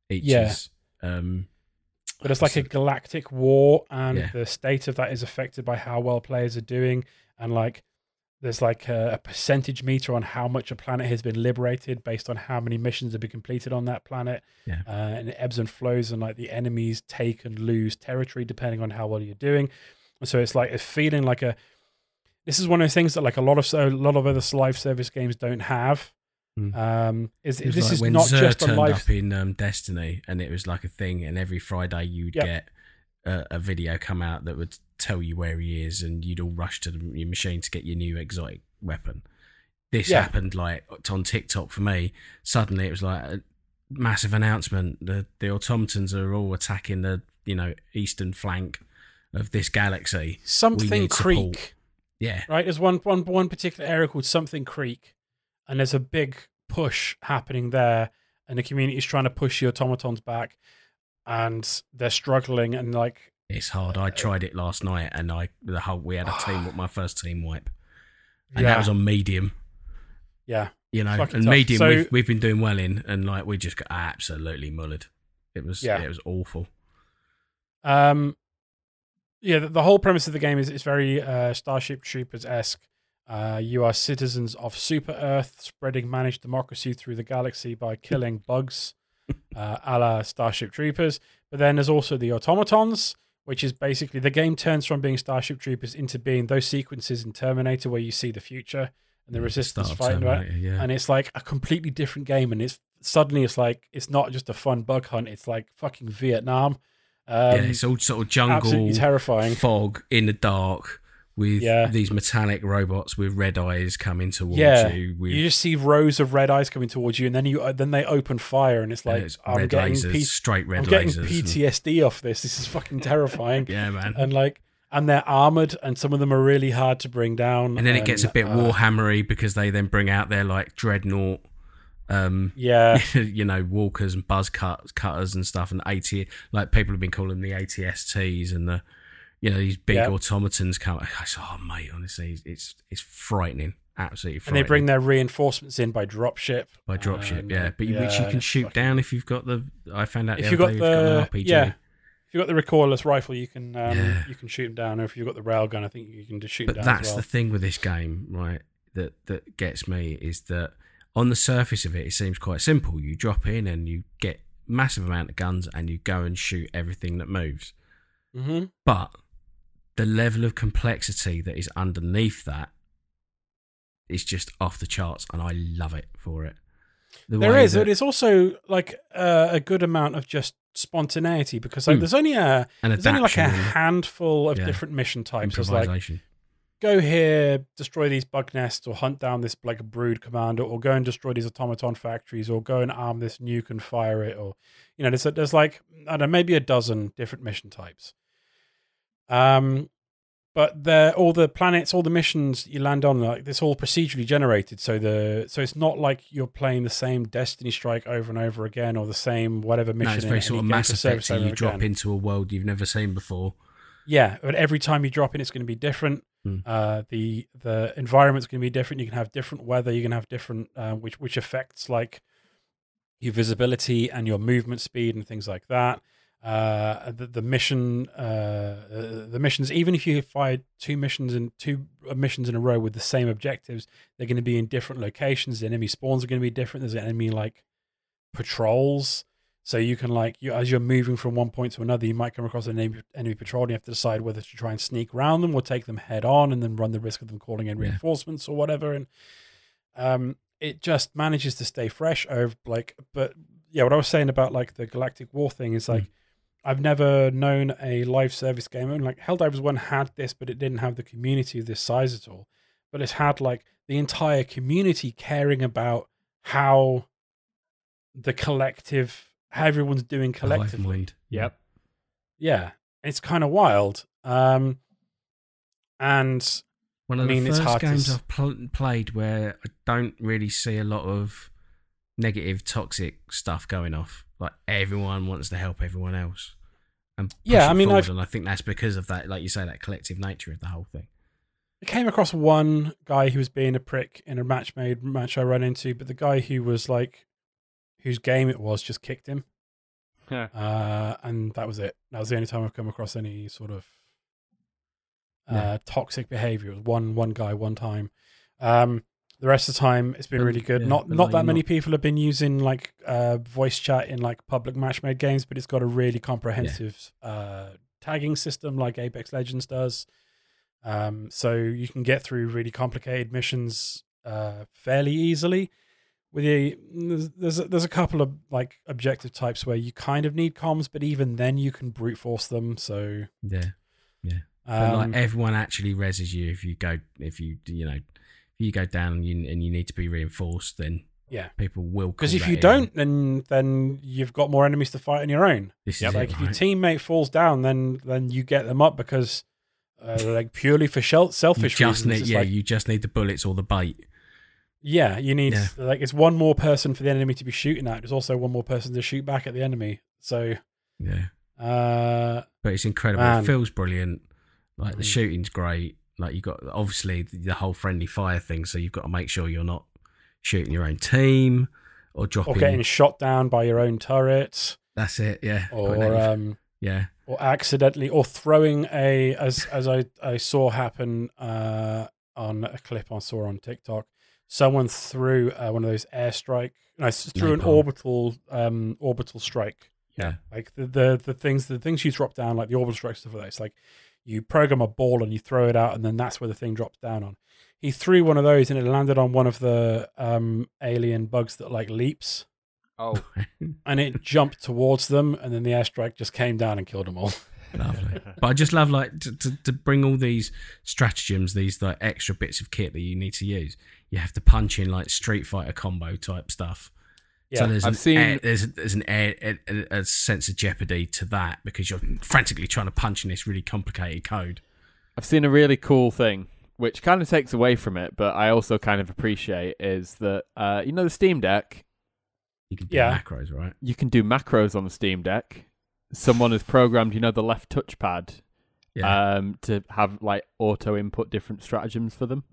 each Yeah. is um, But it's like a galactic war, and Yeah. the state of that is affected by how well players are doing. And like, there's like a, a percentage meter on how much a planet has been liberated based on how many missions have been completed on that planet. Yeah. Uh, and it ebbs and flows, and like the enemies take and lose territory depending on how well you're doing. And so it's like a feeling like a. This is one of the things that like a lot of so a lot of other live service games don't have. Mm. Um, is this like is when not Xur just a turned live up in um, Destiny, and it was like a thing, and every Friday you'd Yep. get a, a video come out that would tell you where he is, and you'd all rush to the, your machine to get your new exotic weapon. This Yeah. happened like on TikTok for me. Suddenly, it was like a massive announcement: the the automatons are all attacking the you know eastern flank of this galaxy. something creek. Yeah, right? There's one one one particular area called Something Creek, and there's a big push happening there, and the community is trying to push the automatons back, and they're struggling, and like it's hard. I tried it last night, and I the whole we had a team with my first team wipe, and yeah, that was on medium. yeah, you know, Fucking and tough. medium So- we've, we've been doing well in, and like we just got absolutely mullered. It was Yeah. it was awful. Um, yeah, the, the whole premise of the game is it's very uh, Starship Troopers esque. Uh, you are citizens of Super Earth, spreading managed democracy through the galaxy by killing bugs, uh, a la Starship Troopers. But then there's also the automatons, which is basically the game turns from being Starship Troopers into being those sequences in Terminator where you see the future and the resistance fighting right? Yeah. and it's like a completely different game and it's suddenly it's like it's not just a fun bug hunt it's like fucking vietnam. Um, yeah, it's all sort of absolutely jungle terrifying. fog in the dark with Yeah. these metallic robots with red eyes coming towards Yeah. you. With you just see rows of red eyes coming towards you and then you uh, then they open fire and it's and like it's i'm red getting lasers, P- straight red i'm getting lasers. and- ptsd off this this is fucking terrifying yeah, man. and like and they're armored and some of them are really hard to bring down And then it gets a bit uh, Warhammery because they then bring out their like dreadnought, um, yeah you know, walkers and buzz cut, cutters and stuff, and AT like people have been calling them the ATSTs and the, you know, these big Yeah. automatons come. I said, oh mate, honestly, it's it's frightening, absolutely and they bring their reinforcements in by dropship by dropship, um, yeah, but you, which you can shoot fucking- down if you've got the. I found out the if you other got day you've the an RPG. yeah, if you've got the recoilless rifle, you can um, Yeah. you can shoot them down. Or if you've got the railgun, I think you can just shoot But them down that's well. the thing with this game, right? That that gets me is that on the surface of it, it seems quite simple. You drop in and you get massive amount of guns, and you go and shoot everything that moves. hmm But the level of complexity that is underneath that is just off the charts, and I love it for it. The There is. that- It is also like uh, a good amount of just spontaneity because like Hmm. there's only a an there's only like a handful of Yeah. different mission types. It's like go here, destroy these bug nests, or hunt down this like brood commander, or go and destroy these automaton factories, or go and arm this nuke and fire it, or you know, there's there's like I don't know, maybe a dozen different mission types. Um, but all the planets, all the missions you land on, like it's all procedurally generated. So the so it's not like you're playing the same Destiny Strike over and over again, or the same whatever mission. No, it's very sort of Mass Effect. You and drop again. into a world you've never seen before. Yeah, but every time you drop in, it's going to be different. Hmm. Uh, the the environment's going to be different. You can have different weather. You can have different uh, which which affects like your visibility and your movement speed and things like that. Uh, the, the mission, uh, uh, the missions. Even if you fire two missions in two missions in a row with the same objectives, they're going to be in different locations. The enemy spawns are going to be different. There's enemy like patrols. So you can like you as you're moving from one point to another, you might come across an enemy, enemy patrol, and you have to decide whether to try and sneak around them or take them head on, and then run the risk of them calling in Yeah. reinforcements or whatever. And um, it just manages to stay fresh over like. But yeah, what I was saying about like the Galactic War thing is like I've never known a live service game. And like Helldivers One had this, but it didn't have the community of this size at all. But it's had like the entire community caring about how the collective, how everyone's doing collectively. Yep. Yeah, it's kind of wild. Um, and One of I mean, the first hard to games s- I've pl- played where I don't really see a lot of negative, toxic stuff going off. Like everyone wants to help everyone else. And push Yeah, it I mean, forward, I've- and I think that's because of that, like you say, that collective nature of the whole thing. I came across one guy who was being a prick in a match made match I ran into, but the guy who was like, whose game it was, just kicked him. Yeah. uh, and that was it. That was the only time I've come across any sort of uh, Yeah. toxic behavior. It was one one guy, one time. Um, the rest of the time, it's been really good. yeah, not not like that many not- people have been using like uh, voice chat in like public match made games, but it's got a really comprehensive uh, tagging system like Apex Legends does. Um, so you can get through really complicated missions uh, fairly easily with the there's there's a, there's a couple of like objective types where you kind of need comms, but even then you can brute force them. So Yeah. Yeah. But um, like everyone actually reses you if you go if you you know if you go down and you, and you need to be reinforced then Yeah. people will because if you in. don't, then then you've got more enemies to fight on your own. this Yep. is Like it, if your teammate falls down, then then you get them up because uh, like purely for shel- you selfish just reasons. need yeah like, you just need the bullets or the bait yeah, you need Yeah. like it's one more person for the enemy to be shooting at. There's also one more person to shoot back at the enemy. So yeah uh, but it's incredible Man. it feels brilliant like the Mm. shooting's great like you got obviously the, whole friendly fire thing so you've got to make sure you're not shooting your own team or dropping or getting shot down by your own turret, that's it yeah or um, yeah or accidentally, or throwing a as as I I saw happen uh, on a clip I saw on TikTok. Someone threw uh, one of those airstrike. No, threw an orbital um orbital strike. yeah Like the, the the things the things you drop down, like the orbital strike stuff like that. It's like you program a ball and you throw it out, and then that's where the thing drops down on. He threw one of those, and it landed on one of the um alien bugs that like leaps, Oh, and it jumped towards them, and then the airstrike just came down and killed them all. Lovely. but I just love like to, to, to bring all these stratagems, these like extra bits of kit that you need to use. You have to punch in like Street Fighter combo type stuff. So Yeah, there's I've an seen- air, there's there's an air, a, a sense of jeopardy to that because you're frantically trying to punch in this really complicated code. I've seen a really cool thing, which kind of takes away from it, but I also kind of appreciate is that uh, you know the Steam Deck. You can do Yeah. macros, right? You can do macros on the Steam Deck. Someone has programmed, you know, the left touchpad Yeah, um, to have like auto input different stratagems for them.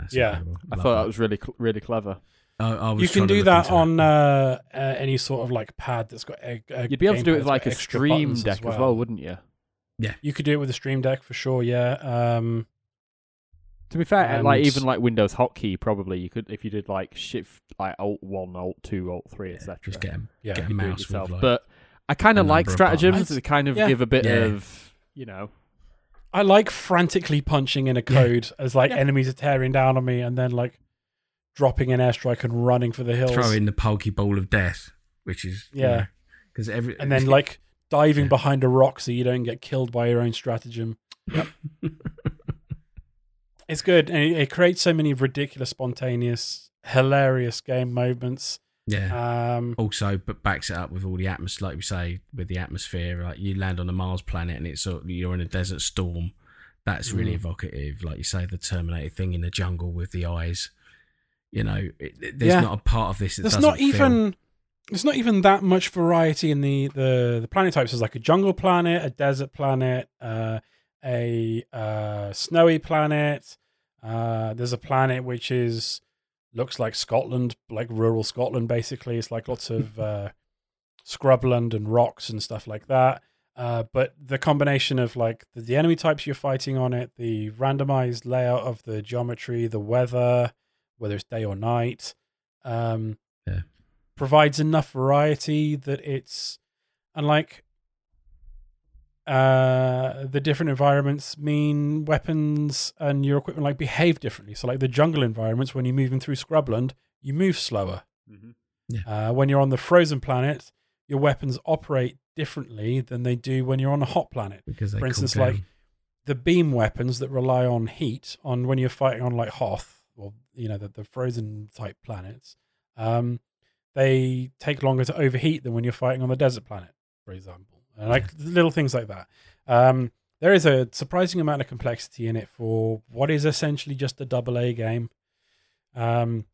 that's yeah. incredible. I Love thought that was really, cl- really clever. I, I was you can do that on uh, uh, any sort of like pad that's got a, a You'd be able to do it with like a Stream Deck as well. wouldn't you? Yeah, you could do it with a Stream Deck for sure. Yeah. Um, To be fair, like even like Windows hotkey, probably you could if you did like shift like Alt one, Alt two, Alt three, etc. Just get, 'em- yeah. get a You do mouse with yourself. like, But I kind a of like stratagems. to kind of Yeah. give a bit Yeah. of you know. I like frantically punching in a code as like Yeah. enemies are tearing down on me, and then like dropping an airstrike and running for the hills, throw in the pokeball of death, which is Yeah. because every and then like diving Yeah. behind a rock so you don't get killed by your own stratagem. Yep. It's good, and it, it creates so many ridiculous, spontaneous, hilarious game moments. yeah. Um, also but backs it up with all the atmosphere like we say with the atmosphere like you land on a mars planet and it's sort of, you're in a desert storm that's really Mm. evocative like you say the terminator thing in the jungle with the eyes you know it, there's Yeah. not a part of this that there's not feel- even there's not even that much variety in the the the planet types. There's like a jungle planet, a desert planet, uh, a uh, snowy planet. Uh, there's a planet which is looks like Scotland, like rural Scotland. Basically, it's like lots of uh, scrubland and rocks and stuff like that. Uh, but the combination of like the, the enemy types you're fighting on it, the randomized layout of the geometry, the weather, whether it's day or night, um, Yeah. provides enough variety that it's unlike uh, the different environments mean weapons and your equipment like behave differently. So, like the jungle environments, when you're moving through scrubland, you move slower. Uh, when you're on the frozen planet, your weapons operate differently than they do when you're on a hot planet. because for instance, down. like- The beam weapons that rely on heat, on when you're fighting on like Hoth or you know the, the frozen type planets, um, they take longer to overheat than when you're fighting on the desert planet, for example. And like little things like that. Um, there is a surprising amount of complexity in it for what is essentially just a double A game. Um,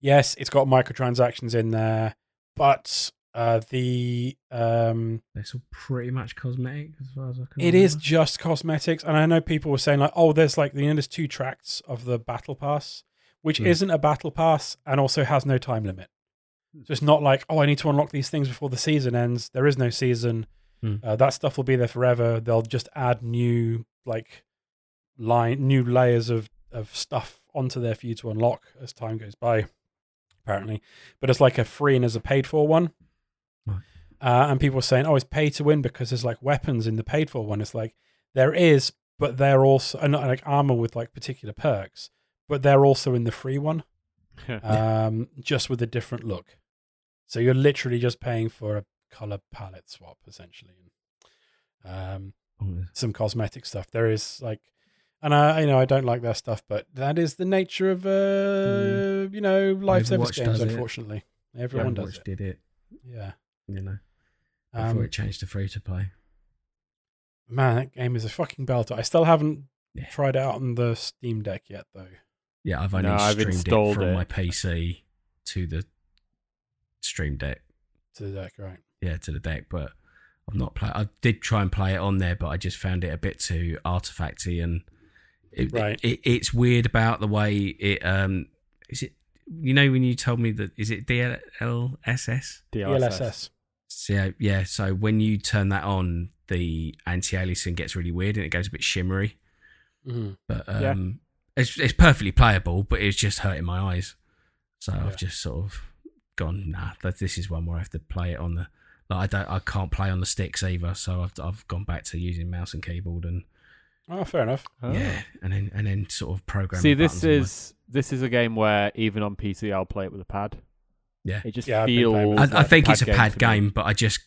yes, it's got microtransactions in there, but uh, the um, it's all pretty much cosmetic as far as I can it is remember. just cosmetics, and I know people were saying like, "Oh, there's like you know, there's two tracks of the battle pass, which Hmm. isn't a battle pass and also has no time limit. So it's not like, oh, I need to unlock these things before the season ends. There is no season. Hmm. Uh, that stuff will be there forever. They'll just add new like line, new layers of of stuff onto there for you to unlock as time goes by. Apparently, but it's like a free and as a paid for one. Right. Uh, and people were saying, "Oh, it's pay to win because there's like weapons in the paid for one." It's like there is, but they're also and not like armor with like particular perks, but they're also in the free one. um, just with a different look. So you're literally just paying for a color palette swap, essentially. Um, some cosmetic stuff. There is like, and I, you know, I don't like that stuff, but that is the nature of, uh, you know, live service games. does it. Unfortunately, everyone does it. did it, Yeah. You know, before Um, it changed to free to play. man, that game is a fucking belter. I still haven't Yeah. tried it out on the Steam Deck yet, though. Yeah, I've only No, I've streamed it from it. my PC to the Steam Deck. To the deck, right? Yeah, to the deck, but I've not played. I did try and play it on there, but I just found it a bit too artifacty and it, Right. it, it's weird about the way it. Um, is it? You know when you told me that is it DLSS? DLSS. So yeah, so when you turn that on, the anti-aliasing gets really weird and it goes a bit shimmery. Mhm. But Yeah. um, it's it's perfectly playable, but it's just hurting my eyes. So Yeah. I've just sort of gone, nah, that this is one where I have to play it on the. Like I don't, I can't play on the sticks either. So I've I've gone back to using mouse and keyboard and Oh, fair enough. Oh. yeah, and then and then sort of program. See, this is this is a game where even on PC I'll play it with a pad. Yeah. it just Yeah, I've been playing feels. with I, I like think it's a pad for game, but I just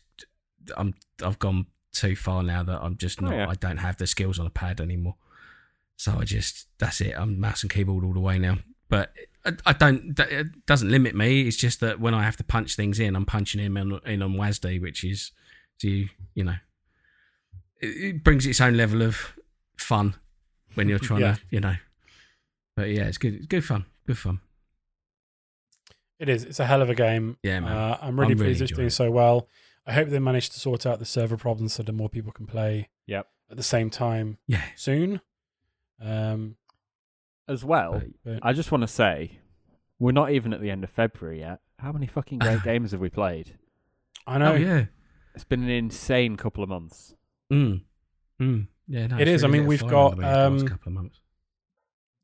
I'm I've gone too far now that I'm just Oh, not. yeah. I don't have the skills on a pad anymore. So I just that's it. I'm mouse and keyboard all the way now. But I, I don't. It doesn't limit me. It's just that when I have to punch things in, I'm punching in on, in on WASD, which is do you you know it, it brings its own level of fun when you're trying Yeah. to you know. But yeah, it's good. It's good fun. Good fun. It is. It's a hell of a game. Yeah, man. Uh, I'm really I'm really pleased it's doing it. so well. I hope they manage to sort out the server problems so that more people can play Yep. at the same time Yeah. soon. Um, As well, But- but I just want to say, we're not even at the end of February yet. How many fucking great games have we played? I know Oh yeah. It's been an insane couple of months. Mm. Mm. Yeah, no, it's is. I mean, we've got, under me um, couple of months.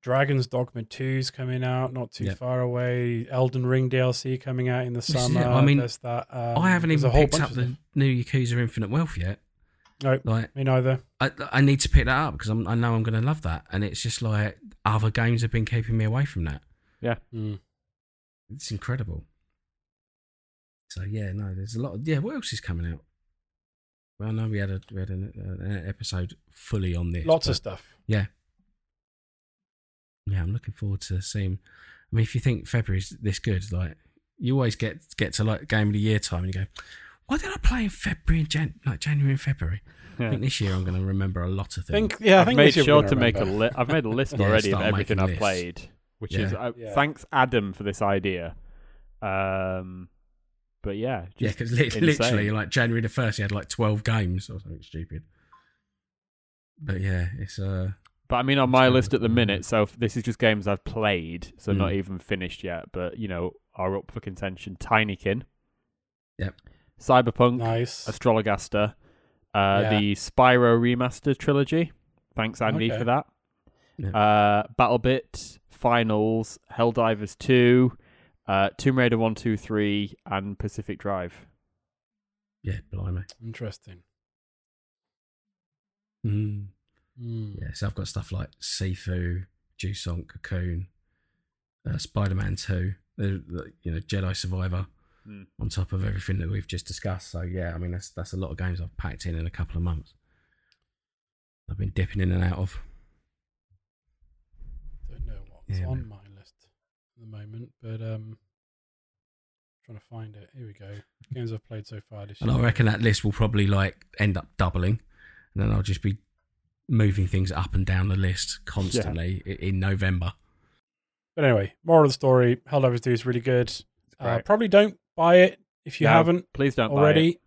Dragon's Dogma 2's coming out, not too Yep. far away. Elden Ring DLC coming out in the summer. I mean, There's that. Um, I haven't even a whole picked bunch up of the stuff. new Yakuza Infinite Wealth yet. No, Like, me neither. I, I need to pick that up because I'm, I know I'm going to love that. And it's just like other games have been keeping me away from that. Mm. It's incredible. So yeah, no, there's a lot. Of, yeah, what else is coming out? Well, I know we had a we had an, uh, an episode fully on this. Lots of stuff. Yeah, yeah, I'm looking forward to seeing. I mean, if you think February's this good, like you always get get to like game of the year time and you go, "Why did I play in February and Jan- like January and February?" I think this year I'm going to remember a lot of I things. think, yeah, I I've think made sure to gonna make a list. I've made a list Yeah, already of everything I've lists. played, which is uh, Yeah. thanks Adam for this idea. Um, but yeah, Yeah, just because li- insane. literally, like January the first, he had like twelve games or something stupid. But yeah, it's uh, But I mean, on my list at the minute, so this is just games I've played, so not Mm. even finished yet, but you know, are up for contention. Tinykin, Yep. Cyberpunk, Nice. Astrologaster, uh, Yeah. the Spyro remaster trilogy. Thanks, Andy, Okay. for that. Yeah. Uh, BattleBit, Finals, Helldivers 2, uh, Tomb Raider 1, 2, 3, and Pacific Drive. yeah, blimey. Interesting. Mm. Mm. Yeah, so I've got stuff like Sifu, Jusant, Cocoon, uh, Spider Man Two, the, the, you know Jedi Survivor, Mm. on top of everything that we've just discussed. So yeah, I mean that's that's a lot of games I've packed in in a couple of months. I've been dipping in and out of. Don't know what's Yeah, on man. my list at the moment, but um, trying to find it. Here we go. Games I've played so far this And year. I reckon that list will probably like end up doubling, and then I'll just be moving things up and down the list constantly i in November. But anyway, moral of the story: Helldivers 2 is really good. Uh, probably don't buy it if you No, haven't Please don't buy it. already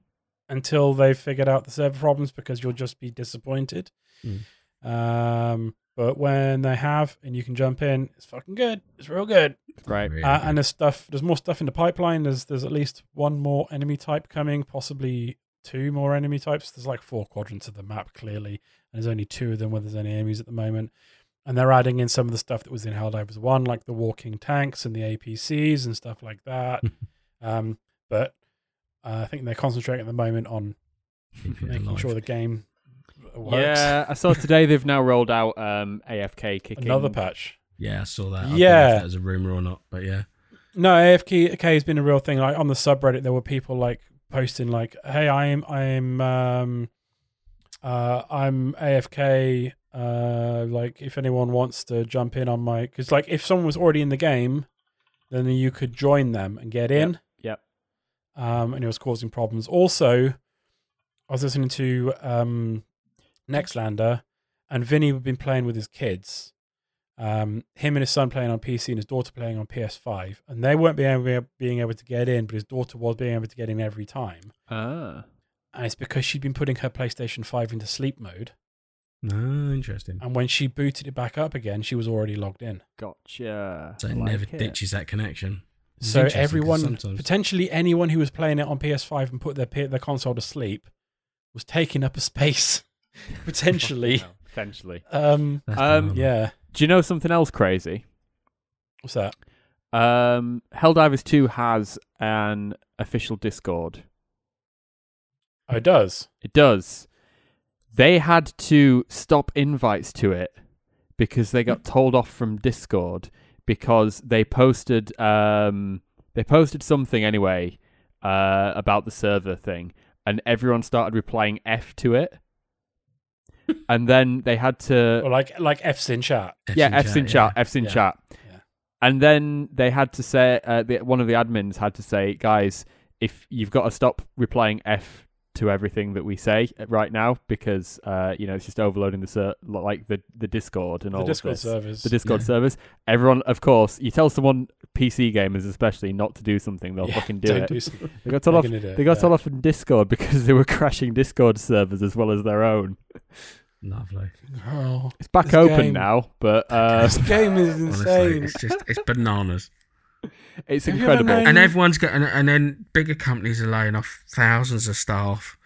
until they've figured out the server problems because you'll just be disappointed. Mm. Um, but when they have and you can jump in, it's fucking good. It's real good. Right. Really Uh, good. and there's stuff. There's more stuff in the pipeline. There's there's at least one more enemy type coming, possibly two more enemy types. There's like four quadrants of the map clearly, and there's only two of them where there's any enemies at the moment. And they're adding in some of the stuff that was in Helldivers One, like the walking tanks and the APCs and stuff like that. um, but uh, I think they're concentrating at the moment on making alive. sure the game works. Yeah, I saw today they've now rolled out um, AFK kicking. Another patch. Yeah, I saw that. I don't know Yeah. if that was a rumor or not, but yeah. No, AFK has been a real thing. Like on the subreddit, there were people like posting like, "Hey, I'm I'm um, uh, I'm AFK. Uh, like if anyone wants to jump in on my, because like if someone was already in the game, then you could join them and get in. Yep. Um, and it was causing problems. Also, I was listening to um, Nextlander, and Vinny had been playing with his kids. Um, him and his son playing on PC and his daughter playing on PS5, and they weren't being able, being able to get in, but his daughter was being able to get in every time. Ah. And it's because she'd been putting her PlayStation 5 into sleep mode, No, interesting. and when she booted it back up again, she was already logged in. Gotcha. So it Like never it. ditches that connection. It's So everyone, sometimes- potentially anyone who was playing it on PS5 and put their their console to sleep, was taking up a space, potentially. Potentially. um, Um, yeah. Do you know something else crazy? What's that? Um, Helldivers 2 has an official Discord. Oh, it does. It does. They had to stop invites to it because they got told off from Discord because they posted um they posted something anyway uh about the server thing and everyone started replying F to it. And then they had to Or like like F's in chat. F's yeah, in F's in chat, F's in Yeah. chat. Yeah. And then they had to say, uh, the, one of the admins had to say, guys, if you've got to stop replying F to everything that we say right now because uh, you know it's just overloading the ser- like the the Discord and The all Discord servers. The Discord Yeah. servers. Everyone, of course, you tell someone PC gamers especially not to do something, they'll Yeah, fucking do don't it. do something. They got told They're off. gonna do They got yeah. told off from Discord because they were crashing Discord servers as well as their own. Lovely. Girl, It's back open game- now, but uh, this game is Honestly, insane. it's just it's bananas. It's Have incredible. And everyone's got, and, and then bigger companies are laying off thousands of staff.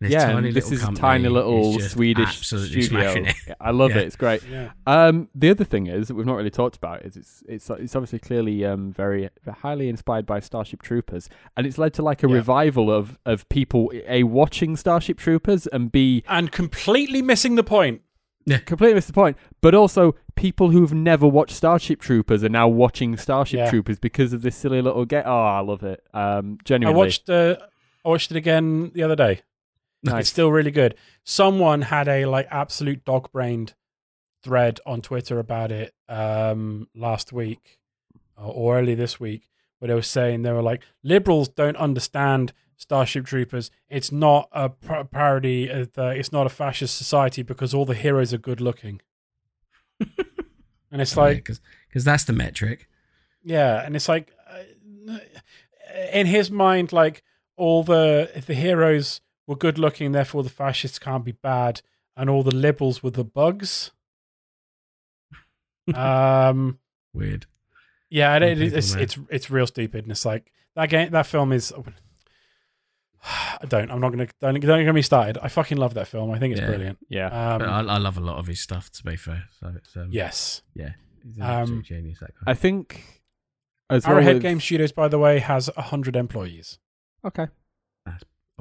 This yeah, tiny this little is a tiny little Swedish studio. smashing it. Yeah, I love Yeah. it. It's great. Yeah. Um, the other thing is that we've not really talked about is it's it's it's obviously clearly um very highly inspired by Starship Troopers, and it's led to like a Yeah. revival of of people a watching Starship Troopers and b And completely missing the point. Completely missed the point, but also people who've never watched Starship Troopers are now watching Starship Yeah. Troopers because of this silly little get. Oh, I love it. Um, genuinely, I genuinely, watched uh, I watched it again the other day. It's Nice. still really good. Someone had a like absolute dog brained thread on Twitter about it um last week or, or early this week where they were saying they were like liberals don't understand Starship Troopers. It's not a parody. Of the, it's not a fascist society because all the heroes are good looking. and it's like because that's the metric. Yeah, and it's like uh, in his mind, like all the if the heroes were good looking, therefore the fascists can't be bad, and all the liberals were the bugs. um, Weird. yeah, it, it's it's it's real stupid, and it's like that game. That film is. I don't. I'm not gonna. Don't, don't get me started. I fucking love that film. I think it's Yeah. brilliant. yeah. Um, I, I love a lot of his stuff. To be fair, so it's um, yes. yeah, he's an Um, genius. That guy. I think as well Arrowhead with- Game Studios, by the way, has hundred employees. Okay,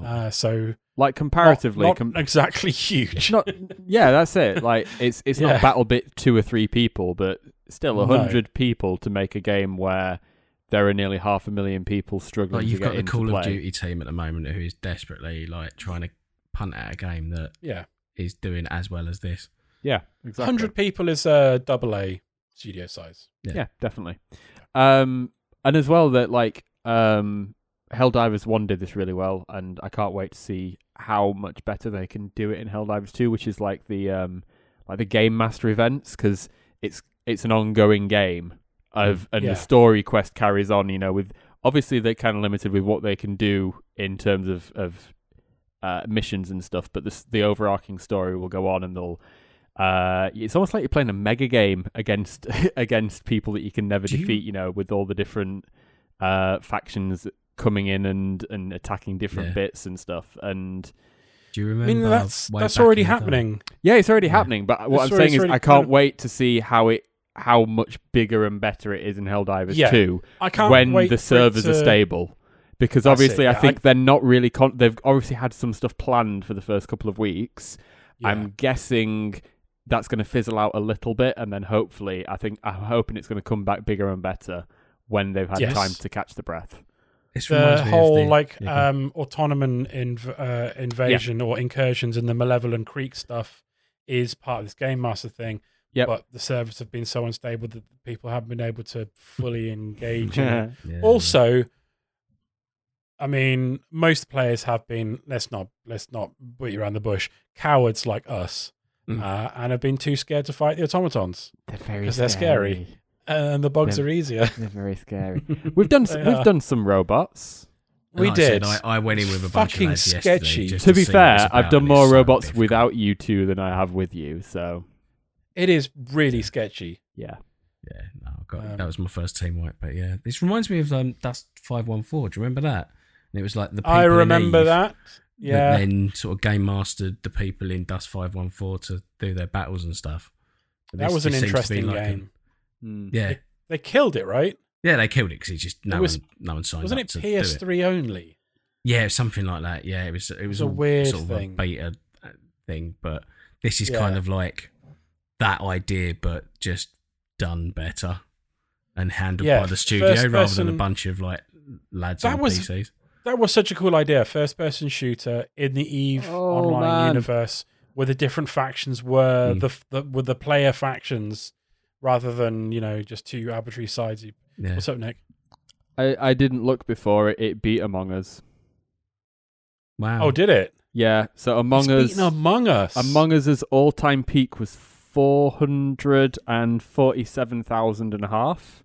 Uh, so like comparatively, not, com- exactly huge. Not. Yeah, that's it. Like it's it's Yeah. not BattleBit two or three people, but still a No. hundred people to make a game where there are nearly half a million people struggling Like you've to got the into Call play. of Duty team at the moment who is desperately like trying to punt at a game that Yeah, is doing as well as this. Yeah, exactly. hundred people is a double A studio size. Yeah. Yeah, definitely. Um, and as well that like um, Helldivers One did this really well, and I can't wait to see how much better they can do it in Helldivers Two, which is like the um, like the game master events because it's it's an ongoing game of and Yeah. the story quest carries on. You know, with obviously they're kind of limited with what they can do in terms of of uh, missions and stuff, but this, the overarching story will go on, and they'll. Uh, it's almost like you're playing a mega game against against people that you can never Do defeat. You know, with all the different uh, factions coming in and and attacking different Yeah. bits and stuff. And Do you remember? I mean, that's that's already in the day? happening. yeah, it's already Yeah. happening. But what It's I'm saying is, I can't wait to see how it how much bigger and better it is in Helldivers Yeah. 2 I can't when wait the for it servers are stable. Because That's obviously, it, I think I- they're not really. Con- they've obviously had some stuff planned for the first couple of weeks. Yeah. I'm guessing that's going to fizzle out a little bit, and then hopefully, I think I'm hoping it's going to come back bigger and better when they've had Yes. time to catch the breath. This the reminds whole the- like yeah, um autonomous inv- uh, invasion or incursions and the malevolent creek stuff is part of this game master thing Yep. but the servers have been so unstable that people haven't been able to fully engage in it. Yeah. also i mean most players have been let's not let's not beat you around the bush cowards like us Mm. uh, and have been too scared to fight the automatons They're very because they're scary. and the bugs Yeah. are easier They're very scary. We've done s- They we've done some robots. we Like I said, did I, I went in with a bunch Fucking of sketchy. just To be see what it's fair, I've done more it's so robots without you two than I have with you. So it is really sketchy yeah, Yeah, no, I got Um, that was my first team white, but yeah, this reminds me of um, Dust Five One Four. Do you remember that? And it was like the people i remember Eve that yeah then sort of game mastered the people in Dust Five One Four to do their battles and stuff. But that this- was an this seems to be interesting like a- game Mm. yeah, they killed it right yeah, they killed it because just no It was- one, no one signed wasn't up it to do it. ps3 only Yeah, something like that. Yeah, it was. It was a all weird sort of thing. a beta uh, thing, but this is Yeah. kind of like that idea, but just done better and handled Yeah, by the studio first rather than a bunch of like lads That on was- PCs. That was such a cool idea. First person shooter in the Eve Oh, online man. universe where the different factions were Mm. the, the with the player factions rather than, you know, just two arbitrary sides. Yeah, What's up, Nick? I I didn't look before it. It beat Among Us. wow. Oh, did it? Yeah, so Among it's Us. Among Us. Among Us's all-time peak was four hundred and forty-seven thousand and a half.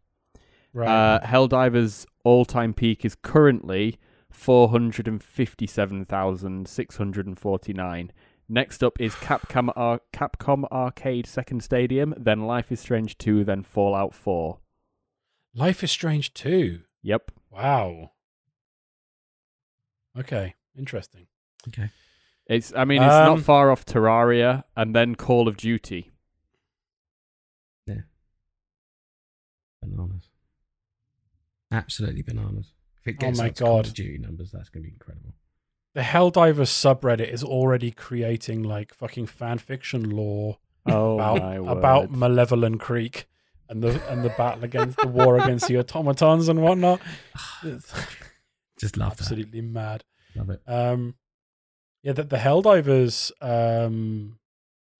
right. Uh, Helldivers' all-time peak is currently four hundred and fifty-seven thousand six hundred and forty-nine. Next up is Capcom Ar- Capcom Arcade Second Stadium, then Life is Strange 2, then Fallout 4. Life is Strange 2. Yep. Wow. Okay, interesting. okay. It's I mean it's Um, not far off Terraria and then Call of Duty. Bananas. Absolutely bananas. If it Oh gets my up to Call of Duty numbers, that's going to be incredible. The Helldivers subreddit is already creating like fucking fan fiction lore Oh about my about Malevelon Creek and the and the battle against the war against the automatons and whatnot. It's Just love absolutely mad. Love it. Um, yeah, that the Helldivers um,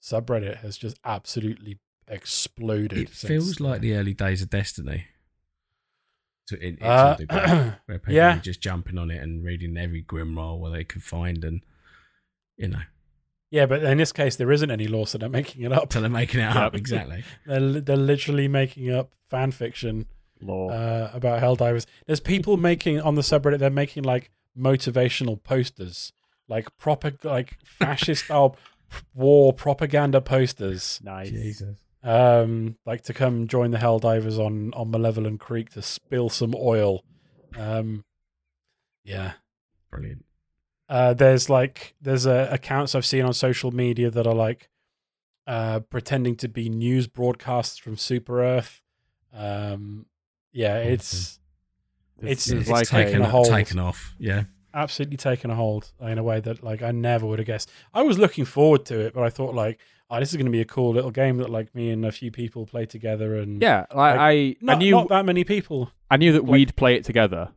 subreddit has just absolutely exploded. It since feels like then. the early days of Destiny. To, in, in Uh, some where people yeah. were just jumping on it and reading every Grimoire where they could find, and you know, yeah, but in this case, there isn't any lore, so they're making it up. so they're making it up exactly. They're they're literally making up fan fiction Lore. uh, about Helldivers. There's people making on the subreddit. They're making like motivational posters, like proper like fascist style war propaganda posters. nice. Jesus. Um, like to come join the Helldivers on on Malevelon Creek to spill some oil. Um, yeah. Brilliant. Uh, there's like there's uh, accounts I've seen on social media that are like uh, pretending to be news broadcasts from Super Earth. Um, yeah, it's It's- is it's like taken taken, a a, hold. taken off. Yeah. Absolutely taken a hold in a way that like I never would have guessed. I was looking forward to it, but I thought like, oh, this is going to be a cool little game that like me and a few people play together, and yeah. Like, I I not, knew not that many people. I knew that like- we'd play it together,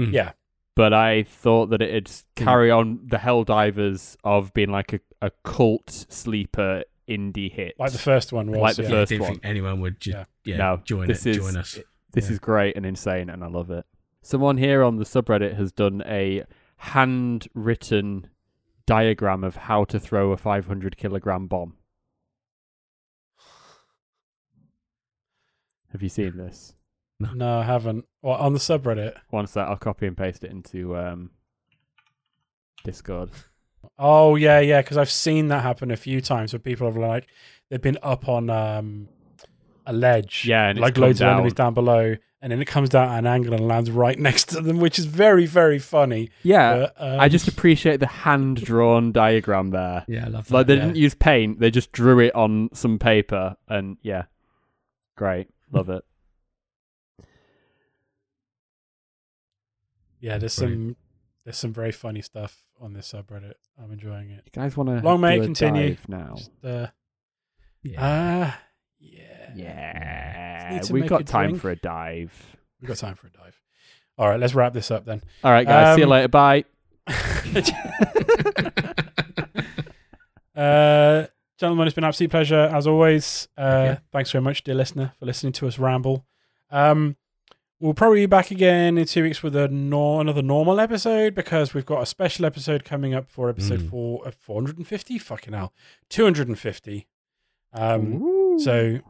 Mm. Yeah, but I thought that it'd carry on the Helldivers of being like a, a cult sleeper indie hit. like the first one was. Like the yeah. first didn't one. think anyone would just Yeah. yeah, No, join this it, is- join us. This Yeah. is great and insane, and I love it. Someone here on the subreddit has done a handwritten diagram of how to throw a 500 kilogram bomb. Have you seen this? No, I haven't. Well, on the subreddit. Once that, I'll copy and paste it into um, Discord. Oh yeah, yeah. Because I've seen that happen a few times where people have like they've been up on um, a ledge, Yeah, and like come loads down. of enemies down below, and then it comes down at an angle and lands right next to them, which is very very funny. Yeah, But, um, I just appreciate the hand drawn diagram there. Yeah, I love that. Like they yeah. didn't use paint; they just drew it on some paper, and yeah, great, love it. yeah. There's Brilliant. some there's some very funny stuff on this subreddit. I'm enjoying it. You guys want to Long may do a continue. dive now? Just, uh, Yeah. Uh, yeah. We've got time drink. for a dive. We've got time for a dive. All right, let's wrap this up then. All right, guys. see you Um, later. Bye. uh, gentlemen, it's been an absolute pleasure as always. Uh, Yeah. Thanks very much, dear listener, for listening to us ramble. Um, we'll probably be back again in two weeks with a nor- another normal episode because we've got a special episode coming up for episode Mm. four, uh, 450. Fucking hell, 250. Um, so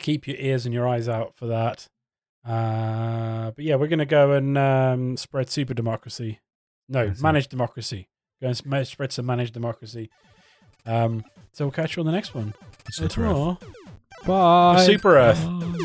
keep your ears and your eyes out for that. Uh, but yeah, we're going to go and um, spread super democracy. No, That's it. manage democracy. Go and sm- spread some managed democracy. Um, so we'll catch you on the next one. Super Earth. Bye. Super Earth. Bye.